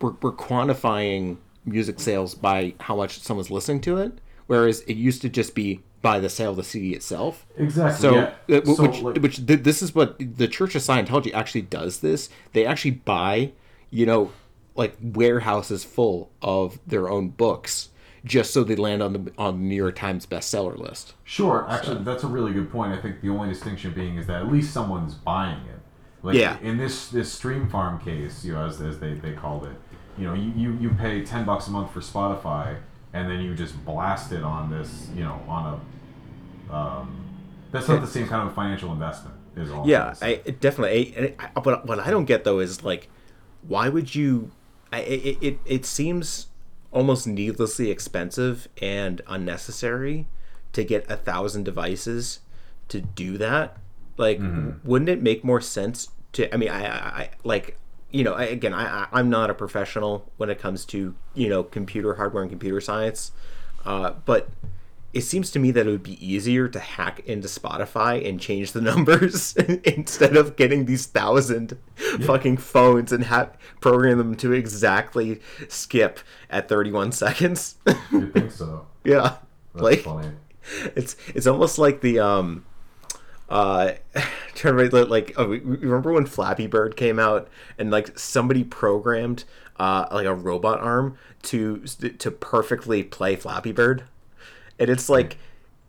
we're, we're quantifying music sales by how much someone's listening to it, whereas it used to just be by the sale of the CD itself. Exactly. So, yeah. uh, So, which, like- which th- this is what the Church of Scientology actually does. This they actually buy, you know, like warehouses full of their own books just so they land on the on the New York Times bestseller list. Sure, actually, that's a really good point. I think the only distinction being is that at least someone's buying it. Like Yeah. in this this stream farm case, you know, as, as they, they called it, you know, you, you, you pay ten bucks a month for Spotify, and then you just blast it on this, you know, on a. Um, that's not the same kind of financial investment. Is all. Yeah, trying to say. I definitely. I, I, but what I don't get though is like, why would you? I, it, it it seems almost needlessly expensive and unnecessary to get a thousand devices to do that. Like, wouldn't it make more sense to? I mean, I, I, like. You know, I, again, I, I, I'm not a professional when it comes to you know computer hardware and computer science, uh, but it seems to me that it would be easier to hack into Spotify and change the numbers instead of getting these thousand fucking phones and have program them to exactly skip at 31 seconds. you think so? yeah, That's like funny. it's it's almost like the um uh trying to like oh, remember when Flappy Bird came out and like somebody programmed uh like a robot arm to to perfectly play Flappy Bird and it's like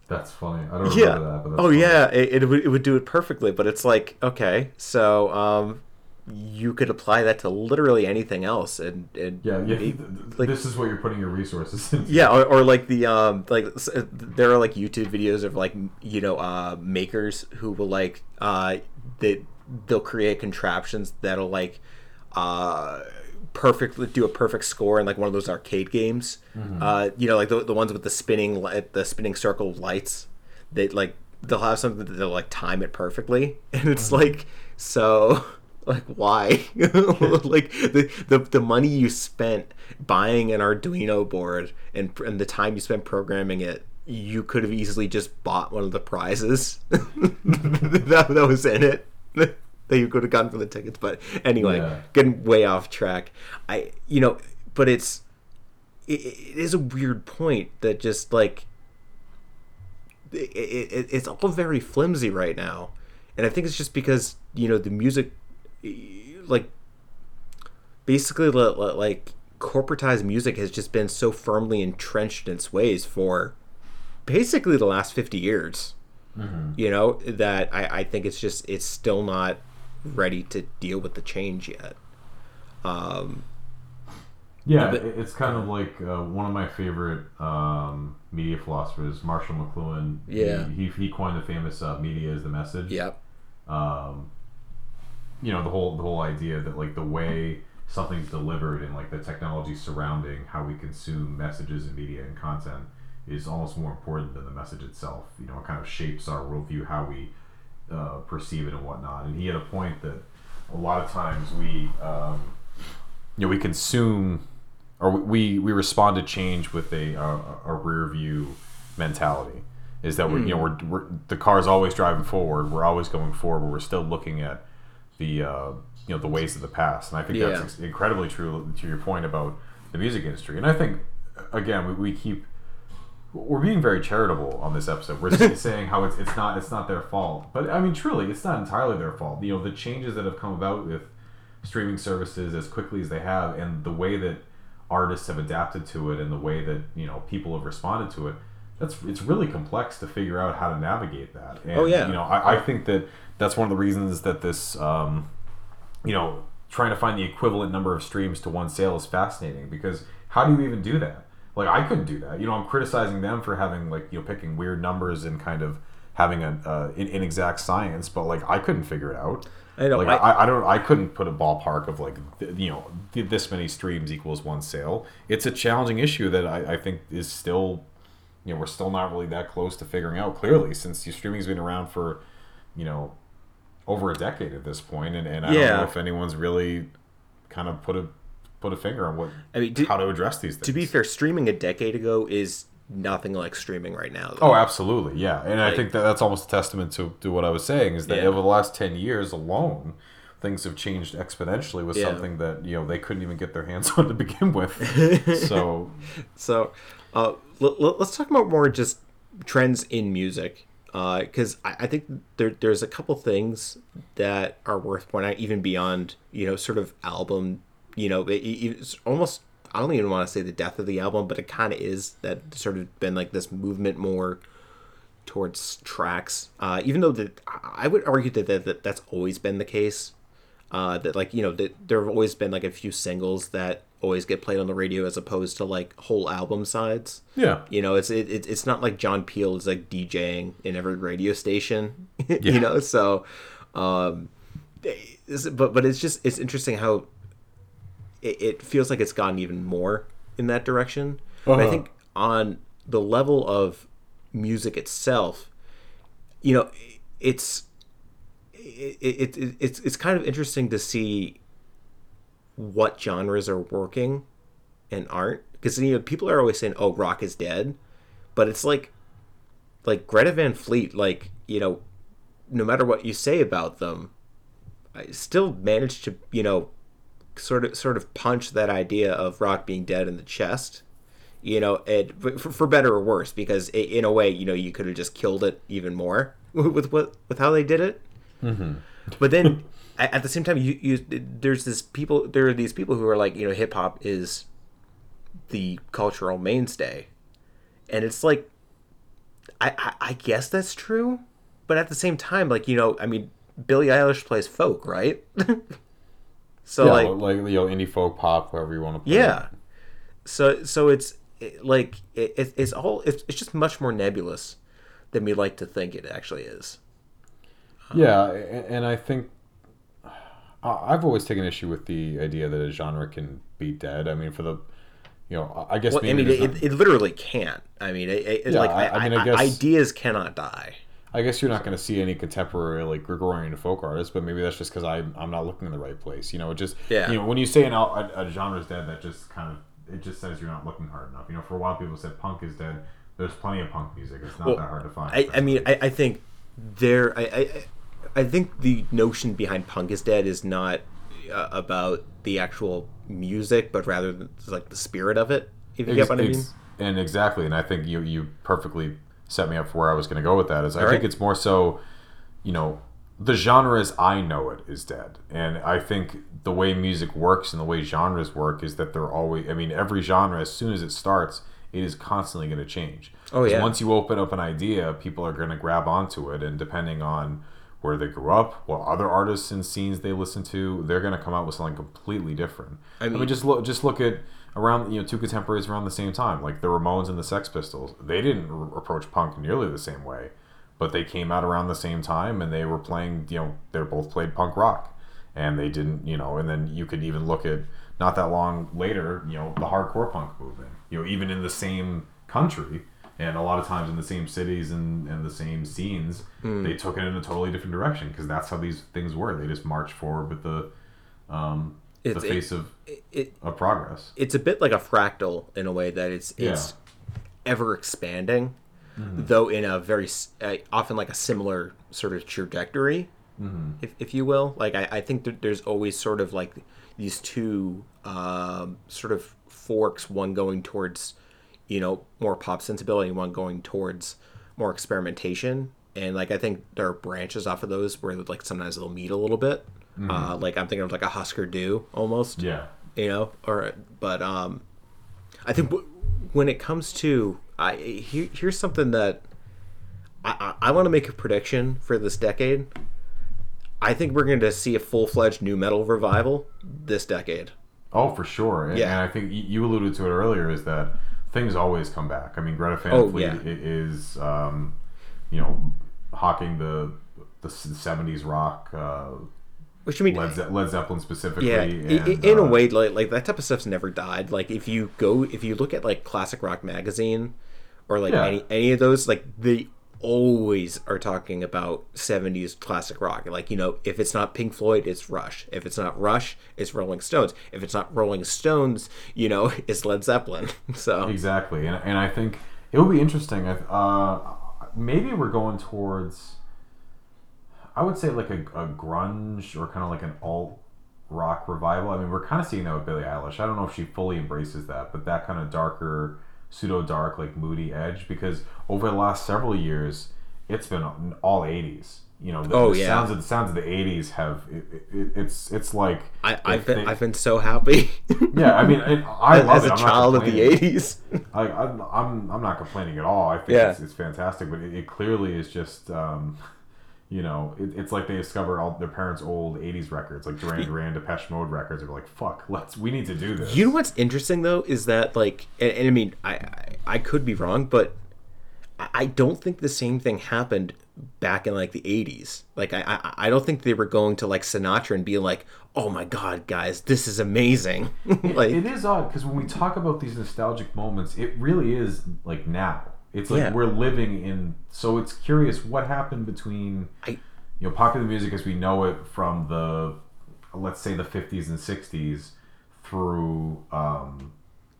That's funny. I don't remember yeah that. But that's oh funny. yeah it, it, would, it would do it perfectly but it's like okay so um you could apply that to literally anything else and, and Yeah, yeah. it- th- th- like- this is what you're putting your resources into. yeah or, or like the um like there are like youtube videos of like you know uh makers who will like uh they they'll create contraptions that'll like uh perfectly do a perfect score in like one of those arcade games. Uh you know like the, the ones with the spinning the spinning circle of lights they like they'll have something that they'll like time it perfectly. And it's like so like why? Like the, the the money you spent buying an arduino board and and the time you spent programming it you could have easily just bought one of the prizes. That, that was in it that you could have gotten for the tickets but anyway Yeah. getting way off track. I you know but it's it, it is a weird point that just like it, it, it's all very flimsy right now. And i think it's just because you know the music like basically li- li- like corporatized music has just been so firmly entrenched in its ways for basically the last 50 years. Mm-hmm. You know that I, I think it's just it's still not ready to deal with the change yet um Yeah, but- it's kind of like uh, one of my favorite um, media philosophers, Marshall McLuhan. Yeah. he, he, he coined the famous uh, "media is the message." yep Um, you know the whole the whole idea that like the way something's delivered and like the technology surrounding how we consume messages and media and content is almost more important than the message itself. You know, it kind of shapes our worldview, how we uh, perceive it and whatnot. And he had a point that a lot of times we, um, you know, we consume or we we respond to change with a a, a rear view mentality. Is that we're you know we're, we're the car's always driving forward. We're always going forward. But we're still looking at the uh, you know the ways of the past. And I think Yeah. that's incredibly true to your point about the music industry. And I think again we, we keep we're being very charitable on this episode. We're saying how it's it's not it's not their fault, but I mean truly, it's not entirely their fault. You know, the changes that have come about with streaming services as quickly as they have, and the way that artists have adapted to it, and the way that you know people have responded to it. That's it's really complex to figure out how to navigate that. And, Oh, yeah. you know, I, I think that that's one of the reasons that this. Um, you know, trying to find the equivalent number of streams to one sale is fascinating because how do you even do that? Like I couldn't do that. You know, I'm criticizing them for having like you know picking weird numbers and kind of having an uh, in- inexact science, but like I couldn't figure it out. I know, Like I- I, I don't. I couldn't put a ballpark of like you know this many streams equals one sale. It's a challenging issue that I, I think is still you know we're still not really that close to figuring out clearly since your streaming's been around for you know over a decade at this point and, and I don't know if anyone's really kind of put a put a finger on what I mean, to- how to address these things. to be fair streaming a decade ago is nothing like streaming right now though. Oh, absolutely, yeah, and I think that that's almost a testament to, to what I was saying is that Yeah. over the last ten years alone, things have changed exponentially with Yeah. something that you know they couldn't even get their hands on to begin with. so So, uh, l- l- let's talk about more just trends in music, because I-, I think there there's a couple things that are worth pointing out, even beyond you know sort of album. You know, it, it- it's almost I don't even want to say the death of the album, but it kind of is that sort of been like this movement more towards tracks. Uh, even though that I would argue that, that, that that's always been the case. Uh, that like you know that there have always been like a few singles that always get played on the radio as opposed to like whole album sides. yeah, You know, it's it, it, it's not like John Peel is like DJing in every radio station. Yeah. you know, so um, but but it's just it's interesting how it, it feels like it's gotten even more in that direction. But I Uh-huh. think on the level of music itself, you know, it's it, it, it it's it's kind of interesting to see what genres are working and aren't because you know people are always saying oh rock is dead but it's like like greta van fleet like you know no matter what you say about them i still managed to you know sort of sort of punch that idea of rock being dead in the chest you know it for, for better or worse because i in a way you know you could have just killed it even more with what with how they did it. Mm-hmm. But then at, at the same time you, you there's this people there are these people who are like you know hip hop is the cultural mainstay. And it's like I, I i guess that's true but at the same time like you know i mean billie eilish plays folk right so yeah, like like, you know indie folk pop, whatever you want to. Put yeah so so it's it, like it, it- it's all it's, it's just much more nebulous than we like to think it actually is um, Yeah, a- and I think I- I've always taken issue with the idea that a genre can be dead. I mean, for the you know, I I guess Well, I mean, it, not- it literally can't. I mean, it, it, Yeah, like I- I, I mean, I I- guess- ideas cannot die. I guess you're not going to see any contemporary like Gregorian folk artists, but maybe that's just because I'm I'm not looking in the right place. You know, it just Yeah. You know, when you say an a, a genre is dead, that just kind of it just says you're not looking hard enough. You know, for a while people said punk is dead. There's plenty of punk music. It's not Well, that hard to find. I, I mean, I, I think there. I, I I think the notion behind punk is dead is not uh, about the actual music, but rather like the spirit of it. If you Ex- get what I mean. ex- and exactly, and I think you you perfectly set me up for where I was going to go with that. Is I All think it's more so, you know, the genre as I know it is dead, and I think the way music works and the way genres work is that they're always. I mean, every genre as soon as it starts, it is constantly going to change. Oh, yeah. Once you open up an idea, people are going to grab onto it, and depending on where they grew up, what other artists and scenes they listen to, they're going to come out with something completely different. I mean, mean- just look, just look at around you know two contemporaries around the same time, like the Ramones and the Sex Pistols. They didn't r- approach punk nearly the same way, but they came out around the same time, and they were playing. You know, they're both played punk rock, and they didn't. You know, and then you could even look at not that long later, you know, the hardcore punk movement. You know, even in the same country. And a lot of times in the same cities and, and the same scenes, Hmm. they took it in a totally different direction because that's how these things were. They just marched forward with the um, the It's- it- face of, it, of progress. it's a bit like a fractal in a way that it's it's ever expanding, though in a very uh, often like a similar sort of trajectory, if, if you will. Like I, I think that there's always sort of like these two um, sort of forks, one going towards you know more pop sensibility, and one going towards more experimentation. And like I think there are branches off of those where like sometimes they'll meet a little bit. Uh, like I'm thinking of like a Husker Du almost Yeah. you know or but um i think w- when it comes to i here, here's something that i i, I want to make a prediction for this decade i think we're going to see a full-fledged nu metal revival this decade Oh, for sure. And, Yeah. and I think you alluded to it earlier is that things always come back. I mean, Greta Van Oh, Fleet yeah. is, um, you know, hawking the the '70s rock, uh, which i mean Led, Ze- Led Zeppelin specifically. yeah and, in a uh, way like, like that type of stuff's never died like if you go if you look at like classic rock magazine or like Yeah. any any of those like they always are talking about 70s classic rock like you know if it's not pink floyd it's rush if it's not rush it's rolling stones if it's not rolling stones you know it's led zeppelin so Exactly, and, and I think it will be interesting. if, Uh, maybe we're going towards. I would say like a, a grunge or kind of like an alt rock revival. I mean, we're kind of seeing that with Billie Eilish. I don't know if she fully embraces that, but that kind of darker, pseudo dark, like moody edge. Because over the last several years, it's been all '80s. You know, the, Oh, the yeah. sounds of the sounds of the '80s have it, it, it's it's like I, I've been they- I've been so happy. yeah. I mean, it, I love as it. a I'm child of the '80s. I, I'm, I'm I'm not complaining at all. I think Yeah. it's, it's fantastic, but it, it clearly is just, um, you know, it, it's like they discover all their parents' old '80s records, like Duran Duran, Depeche Mode records. They're like, "Fuck, let's we need to do this." You know what's interesting though is that like, and, and I mean, I, I I could be wrong, but I- don't think the same thing happened back in like the '80s. Like, I I, I don't think they were going to like Sinatra and be like, "Oh my God, guys, this is amazing!" like, it is odd because when we talk about these nostalgic moments, it really is like now. It's like Yeah. we're living in. So it's curious what happened between I you know popular music as we know it from the let's say the 50s and 60s through um,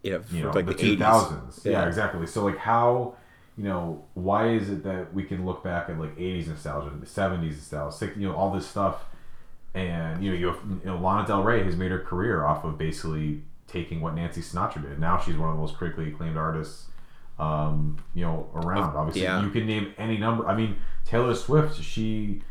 you know, you know like the the, two 80s. Yeah. Yeah. exactly. So like how you know why is it that we can look back at like eighties nostalgia, the seventies nostalgia, six- you know all this stuff, and you know you, have, you know Lana Del Rey has made her career off of basically taking what Nancy Sinatra did. Now she's one of the most critically acclaimed artists. Um, you know, around obviously yeah. you can name any number. I mean, Taylor Swift, she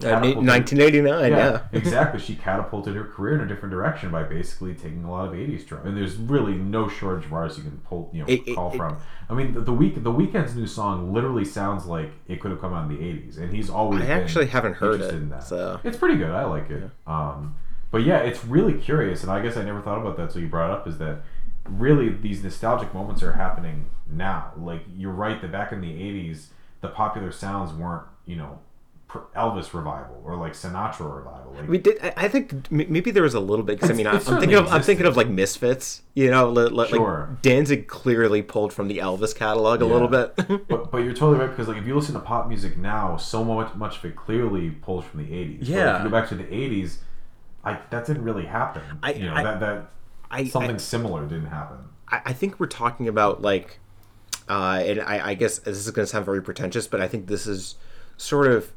Uh, catapulted- 1989, yeah. exactly. She catapulted her career in a different direction by basically taking a lot of '80s drum. And there's really no shortage of artists you can pull, you know, It- it- call it- from. I mean, the, the week, the Weeknd's new song literally sounds like it could have come out in the '80s, and he's always. I actually haven't heard it, in that. so- it's pretty good. I like it. Um, but yeah, it's really curious, and I guess I never thought about that. So you brought up is that really these nostalgic moments are happening now. Like you're right that back in the '80s, the popular sounds weren't, you know. Elvis revival or like Sinatra revival. Like, We did. I think maybe there was a little bit because I mean I, I'm thinking of I'm thinking of like Misfits, you know, li- li- Sure. like Danzig clearly pulled from the Elvis catalog a little bit. but, but you're totally right because like if you listen to pop music now, so much much of it clearly pulls from the '80s. But Yeah. if you go back to the '80s, I that didn't really happen. I- you know I- that that I, something I similar didn't happen. I I think we're talking about like, uh, and I, I guess this is going to sound very pretentious, but I think this is sort of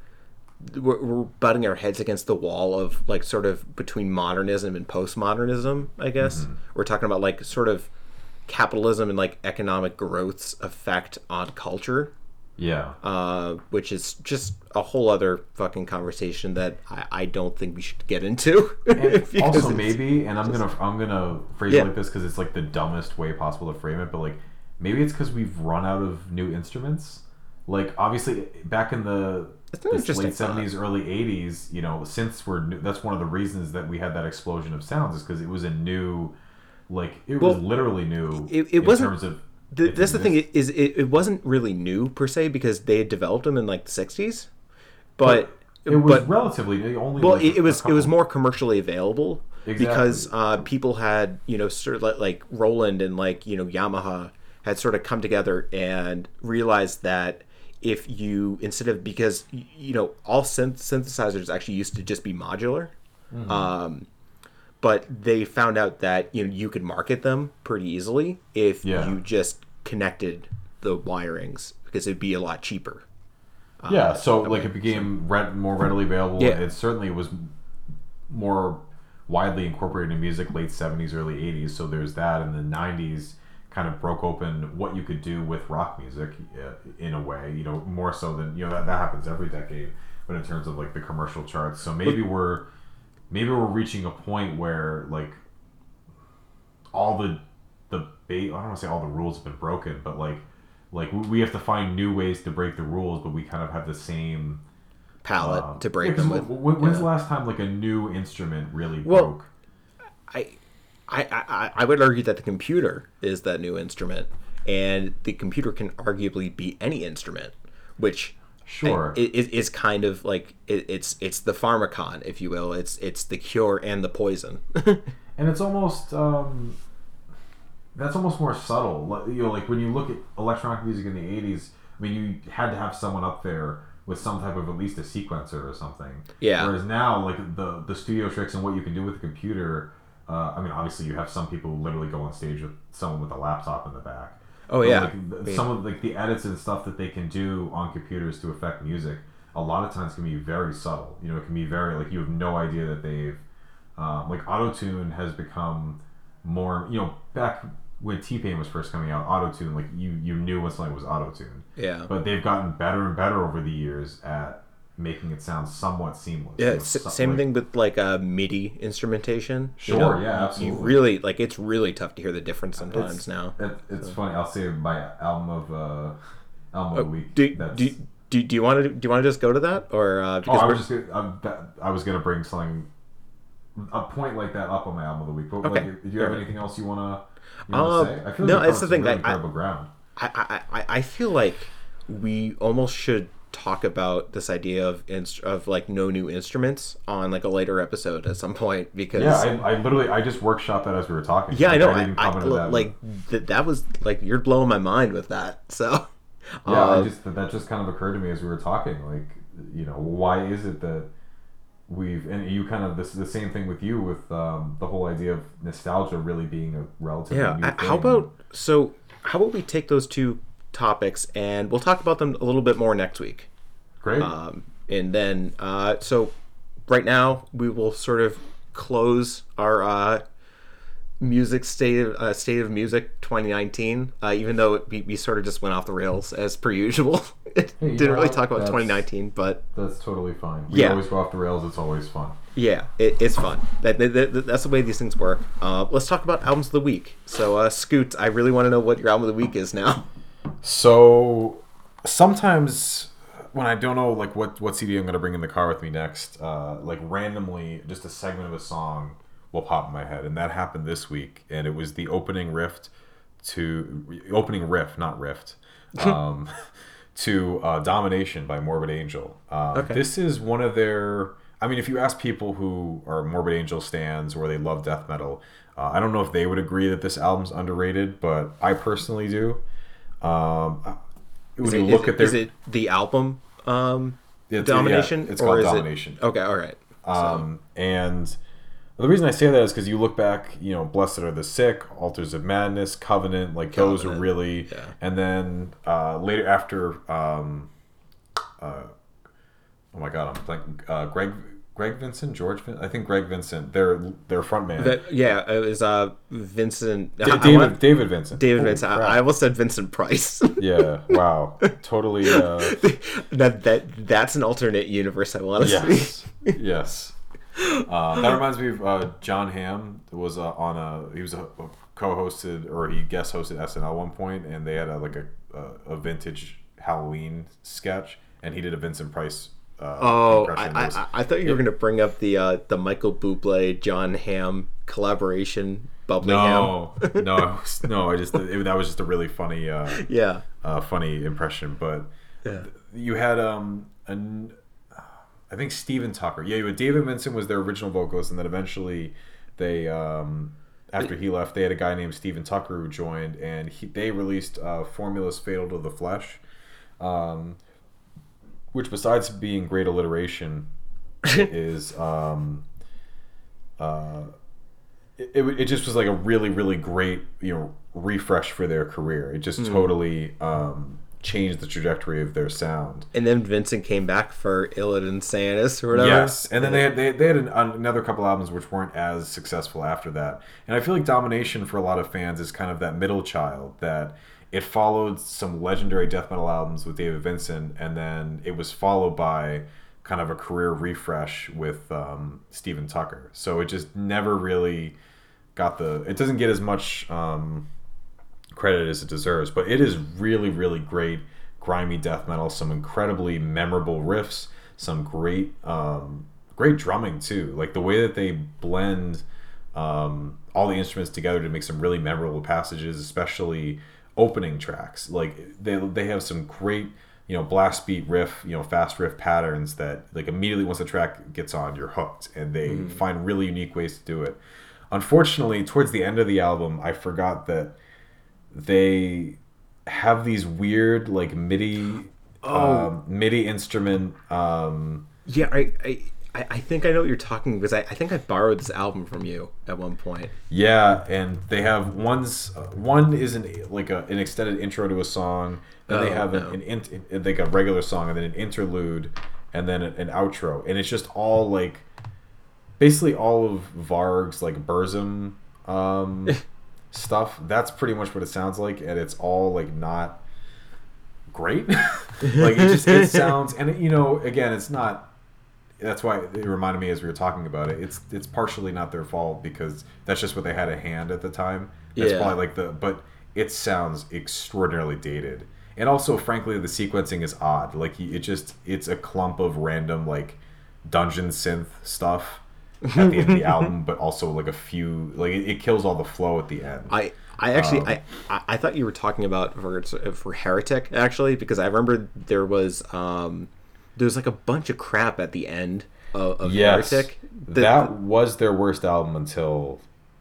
we're, we're butting our heads against the wall of like sort of between modernism and postmodernism. I guess we're talking about like sort of capitalism and like economic growth's effect on culture. Yeah. uh, which is just a whole other fucking conversation that I, I don't think we should get into. Also maybe, and I'm gonna I'm gonna phrase Yeah. it like this because it's like the dumbest way possible to frame it, but like maybe it's because we've run out of new instruments. Like obviously back in the That's an this interesting late seventies, early eighties, you know, since we're new, that's one of the reasons that we had that explosion of sounds is because it was a new, like it was literally new. it- it in wasn't- terms of the, that's the thing is it, it wasn't really new per se because they had developed them in like the 60s but It was but relatively new, only. well like it, it was it was more commercially available because uh, people had you know sort of like Roland and like you know Yamaha had sort of come together and realized that if you instead of because you know all synth- synthesizers actually used to just be modular Mm-hmm. um, but they found out that you know you could market them pretty easily if Yeah. you just connected the wirings because it'd be a lot cheaper yeah so like it became re- more readily available Yeah. it certainly was more widely incorporated in music late 70s early 80s so there's that and the 90s kind of broke open what you could do with rock music uh, in a way you know more so than you know that, that happens every decade but in terms of like the commercial charts so maybe we're maybe we're reaching a point where like all the the ba- I don't want to say all the rules have been broken, but like like we- we have to find new ways to break the rules, but we kind of have the same palette um, to break yeah, them with when's Yeah. the last time like a new instrument really Well, broke? I, I, I, I would argue that the computer is that new instrument, and the computer can arguably be any instrument, which Sure. i- i- is kind of like it, it's it's the pharmakon, if you will. It's it's the cure and the poison. and it's almost um, that's almost more subtle. Like, You know, like when you look at electronic music in the '80s, I mean, you had to have someone up there with some type of at least a sequencer or something. Yeah. Whereas now, like the the studio tricks and what you can do with a computer. Uh, I mean, obviously, you have some people who literally go on stage with someone with a laptop in the back. Oh, But, yeah. like, some of like the edits and stuff that they can do on computers to affect music. a lot of times can be very subtle. You know, it can be very like you have no idea that they've um, like auto tune has become more. You know, back when T-Pain was first coming out, auto tune like you you knew when something was auto tune. Yeah. But they've gotten better and better over the years at making it sound somewhat seamless. Yeah, You know, s- so- same like- thing with like uh, MIDI instrumentation. You Sure, know, yeah, absolutely. You really like it's really tough to hear the difference sometimes It's, now. It, it's funny. I'll say my album of uh, album of the week. Oh, Do, that's- do, do, do you want to do you want to just go to that or uh, Oh, because I we're- was just gonna, I was gonna bring something a point like that up on my album of the week. But Okay. like, do you have anything else you wanna, you wanna say? I feel no, like it's the thing, Really like, I- ground. I, I, I- I feel like we almost should talk about this idea of inst- of like no new instruments on like a later episode at some point because Yeah, I, I literally I just workshopped that as we were talking. Yeah, I Like, know. I, even I, that. like th- that was like you're blowing my mind with that. So yeah, uh, I just that just kind of occurred to me as we were talking. Like, you know, why is it that we've and you kind of this the same thing with you with um, the whole idea of nostalgia really being a relative yeah, how about so how about we take those two topics and we'll talk about them a little bit more next week. great? Um, and then uh, so right now we will sort of close our uh, music state of uh, state of music 2019 uh, even though it, we, we sort of just went off the rails as per usual it you didn't really talk about 2019 but That's totally fine. We Yeah. always go off the rails. It's always fun. yeah it, it's fun that, that, that- that's the way these things work uh, let's talk about albums of the week so uh, scoot i really want to know what your album of the week is now So sometimes when I don't know like what what CD I'm gonna bring in the car with me next, uh, like randomly just a segment of a song will pop in my head, and that happened this week, and it was the opening riff to opening riff, not rift, um, to uh, Domination by Morbid Angel. Uh, Okay. This is one of their. I mean, if you ask people who are Morbid Angel stands or they love death metal, uh, I don't know if they would agree that this album's underrated, but I personally do. Um, when is you it, look is, at their, is it the album um, It's- yeah, domination it's or called is it- Domination. okay all right Um, and the reason I say that is because you look back, you know, Blessed Are the Sick, Altars of Madness, Covenant, like those are really. yeah. And then uh, later after, um, uh, oh my God, I'm blanking. Uh, Greg, Greg Vincent, George, Vin- I think Greg Vincent, their their front man, That- yeah, it was uh, Vincent. Da- I- I David want- David Vincent, David Holy Vincent. I, crap. I almost said Vincent Price. yeah, wow, totally. Uh, that that that's an alternate universe. I want to see. Yes, yes. Uh, that reminds me of uh, Jon Hamm was uh, on a he was a, a co-hosted or he guest hosted SNL one point, and they had a, like a, a a vintage Halloween sketch, and he did a Vincent Price. Uh, Oh. I, I, I thought you were going to bring up the uh, the Michael Bublé Jon Hamm collaboration. Bubbly no, no, no. I just it, that was just a really funny, uh, Yeah. uh, funny impression. But Yeah. you had um an I think Steven Tucker. Yeah, you had David Vincent was their original vocalist, and then eventually they um after he left, they had a guy named Steven Tucker who joined, and he, they released uh, "Formulas Fatal to the Flesh," um, which besides being great alliteration, is um uh it, it, it just was like a really really great you know refresh for their career. It just totally um changed the trajectory of their sound. And then Vincent came back for Illidan Sanus or whatever. Yes, and then they had they, they had an, another couple albums which weren't as successful after that. And I feel like Domination for a lot of fans is kind of that middle child that it followed some legendary death metal albums with David Vincent, and then it was followed by kind of a career refresh with um, Steven Tucker. So it just never really got the. It doesn't get as much. Um, credit as it deserves. But it is really, really great grimy death metal. Some incredibly memorable riffs. Some great, um, great drumming too. Like the way that they blend um, all the instruments together to make some really memorable passages, especially opening tracks. Like they they have some great. You know, blast beat riff, you know, fast riff patterns that, like, immediately once the track gets on, you're hooked, and they find really unique ways to do it. Unfortunately, towards the end of the album, I forgot that they have these weird like MIDI um, MIDI instrument. Um, Yeah, I, I, I I think I know what you're talking because I, I think I borrowed this album from you at one point. yeah, and they have one's uh, one is an like a, an extended intro to a song. Then they Oh, have an, no. an int, like a regular song, and then an interlude, and then an, an outro, and it's just all like basically all of Varg's like Burzum um, stuff. That's pretty much what it sounds like, and it's all like not great. like it just it sounds, and it, you know, again, it's not. That's why it reminded me as we were talking about it. It's it's partially not their fault because that's just what they had at hand at the time. That's Yeah. probably like the but it sounds extraordinarily dated. And also, frankly, the sequencing is odd. Like it just it's a clump of random like dungeon synth stuff at the end of the album, but also like a few like it, it kills all the flow at the end. I I actually Um, I, I thought you were talking about for for Heretic actually because I remember there was um there was like a bunch of crap at the end of, of yes, Heretic that was their worst album until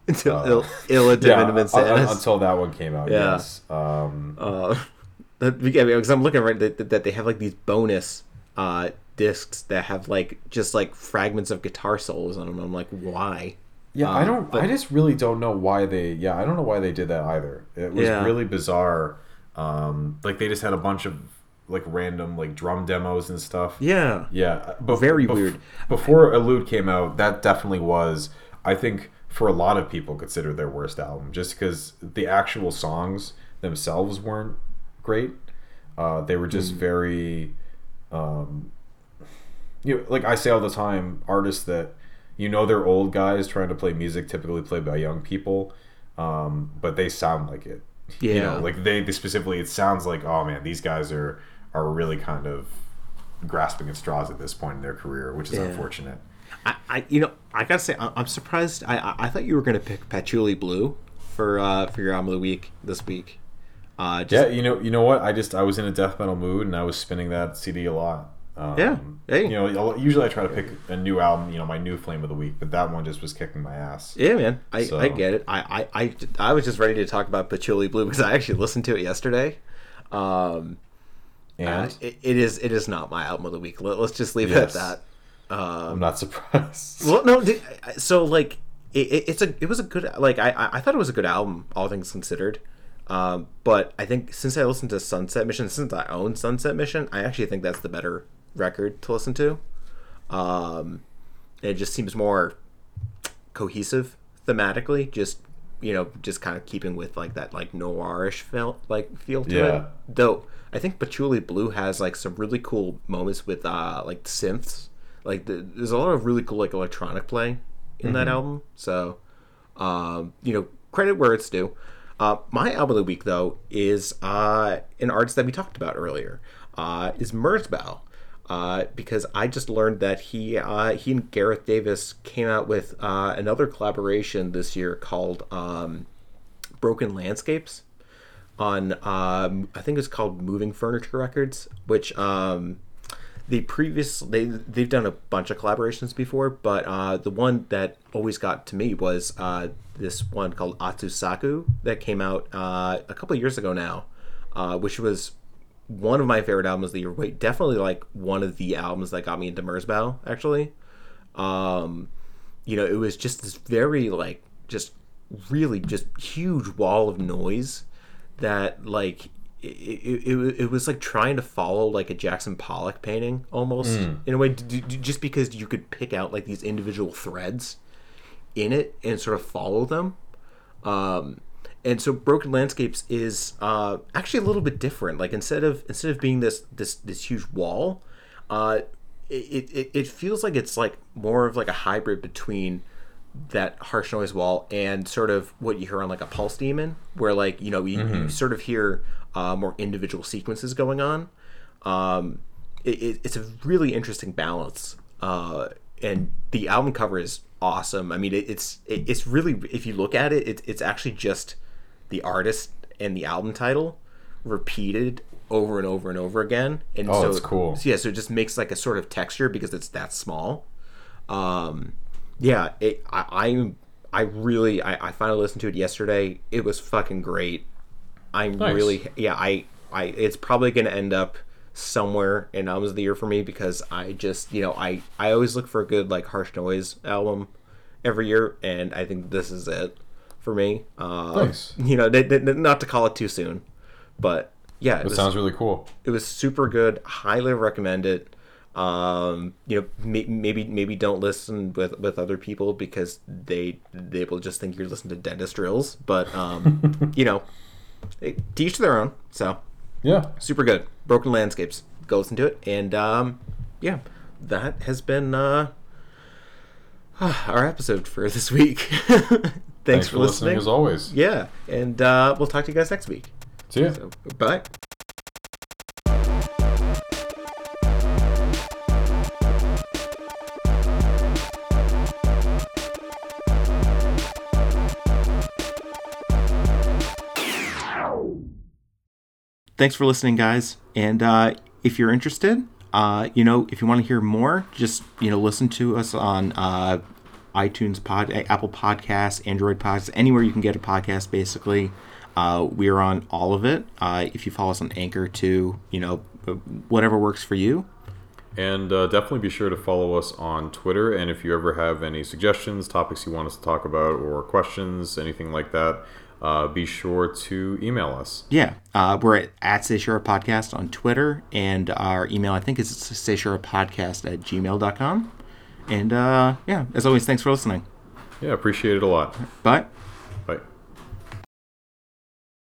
until uh, Ill, un- un- until that one came out. Yeah. Yes. Um, uh, that- yeah, because I'm looking right that, that they have like these bonus uh discs that have like just like fragments of guitar solos on them. I'm like, why? Yeah, I Um, don't. but- I just really don't know why they. Yeah, I don't know why they did that either. It was Yeah. really bizarre. Um, like they just had a bunch of like random like drum demos and stuff. Yeah, Yeah, but Very weird. Before Illud came out, that definitely was. I think for a lot of people, considered their worst album, just because the actual songs themselves weren't great. Uh, they were just very, um, you know, like I say all the time, artists that you know they're old guys trying to play music typically played by young people, um, but they sound like it. You Yeah. know, like they, they specifically, it sounds like, oh man, these guys are are really kind of grasping at straws at this point in their career, which is Yeah. unfortunate. I, I you know I gotta say I, I'm surprised. I, I I thought you were gonna pick Patchouli Blue for uh for your album of the week this week. Uh, just, Yeah, you know, you know what? I just I was in a death metal mood and I was spinning that CD a lot. Um, Yeah. Hey. You know, usually I try to pick a new album, you know, my new flame of the week, but that one just was kicking my ass. Yeah, man, I, So- I get it. I, I, I, I was just ready to talk about Patchouli Blue because I actually listened to it yesterday. Um, uh, it, it is it is not my album of the week. Let, us just leave Yes. it at that. Um, I'm not surprised. well, no, di- so like it, it, it's a it was a good like I I I thought it was a good album all things considered. Um, but I think since I listened to Sunset Mission, since I own Sunset Mission, I actually think that's the better record to listen to. Um, it just seems more cohesive thematically. Just you know, just kind of keeping with like that like noirish feel like feel to it. Though I think Patchouli Blue has like some really cool moments with uh like synths. Like the, there's a lot of really cool like electronic play in that album. So um, you know, credit where it's due. Uh, my album of the week though is uh an artist that we talked about earlier. Uh, is Merzbow. Uh, because I just learned that he uh, he and Gareth Davis came out with uh, another collaboration this year called um, Broken Landscapes on um, I think it's called Moving Furniture Records, which um, the previous they they've done a bunch of collaborations before, but uh, the one that always got to me was uh, this one called Atsusaku that came out uh, a couple years ago now, uh, which was one of my favorite albums of the year. Wait, definitely like one of the albums that got me into Merzbow actually. Um, you know, it was just this very like just really just huge wall of noise that like it, it, it, was like trying to follow like a Jackson Pollock painting almost in a way d- d- just because you could pick out like these individual threads in it and sort of follow them. Um, and so broken landscapes is uh, actually a little bit different. Like instead of instead of being this this this huge wall uh, it, it, it feels like it's like more of like a hybrid between that harsh noise wall and sort of what you hear on like a pulse demon where like you know you, you sort of hear uh, more individual sequences going on. Um, it, it, it's a really interesting balance uh, and the album cover is awesome. I mean it, it's it, it's really if you look at it, it it's actually just the artist and the album title repeated over and over and over again. And Oh, so that's cool. so yeah so it just makes like a sort of texture because it's that small. Um yeah it i i, I really I, I finally listened to it yesterday it was fucking great i'm Nice. really yeah i i it's probably gonna end up somewhere in albums of the year for me because i just you know i i always look for a good like harsh noise album every year and i think this is it for me uh Nice. you know they, they- not to call it too soon but yeah it It was- sounds really cool. it was super good. Highly recommend it. Um, you know, may, maybe maybe don't listen with with other people because they they will just think you're listening to dentist drills. But um, you know, they teach their own. So Yeah. super good. Broken Landscapes. Go listen to it. And um, yeah, that has been uh, our episode for this week. Thanks, for, listening. as always. Yeah, and uh, we'll talk to you guys next week. See ya. So, bye. Thanks for listening, guys. And uh, if you're interested, uh, you know, if you want to hear more, just you know, listen to us on uh, iTunes, Pod, Apple Podcasts, Android Podcasts, anywhere you can get a podcast. Basically, uh, we're on all of it. Uh, if you follow us on Anchor, too, you know, whatever works for you. And uh, definitely be sure to follow us on Twitter. And if you ever have any suggestions, topics you want us to talk about, or questions, anything like that, uh, be sure to email us. Yeah, uh, we're at, at Say Sure Podcast on Twitter, and our email, I think, is Say Podcast at gmail.com. And uh, yeah, as always, thanks for listening. Yeah, appreciate it a lot. Bye.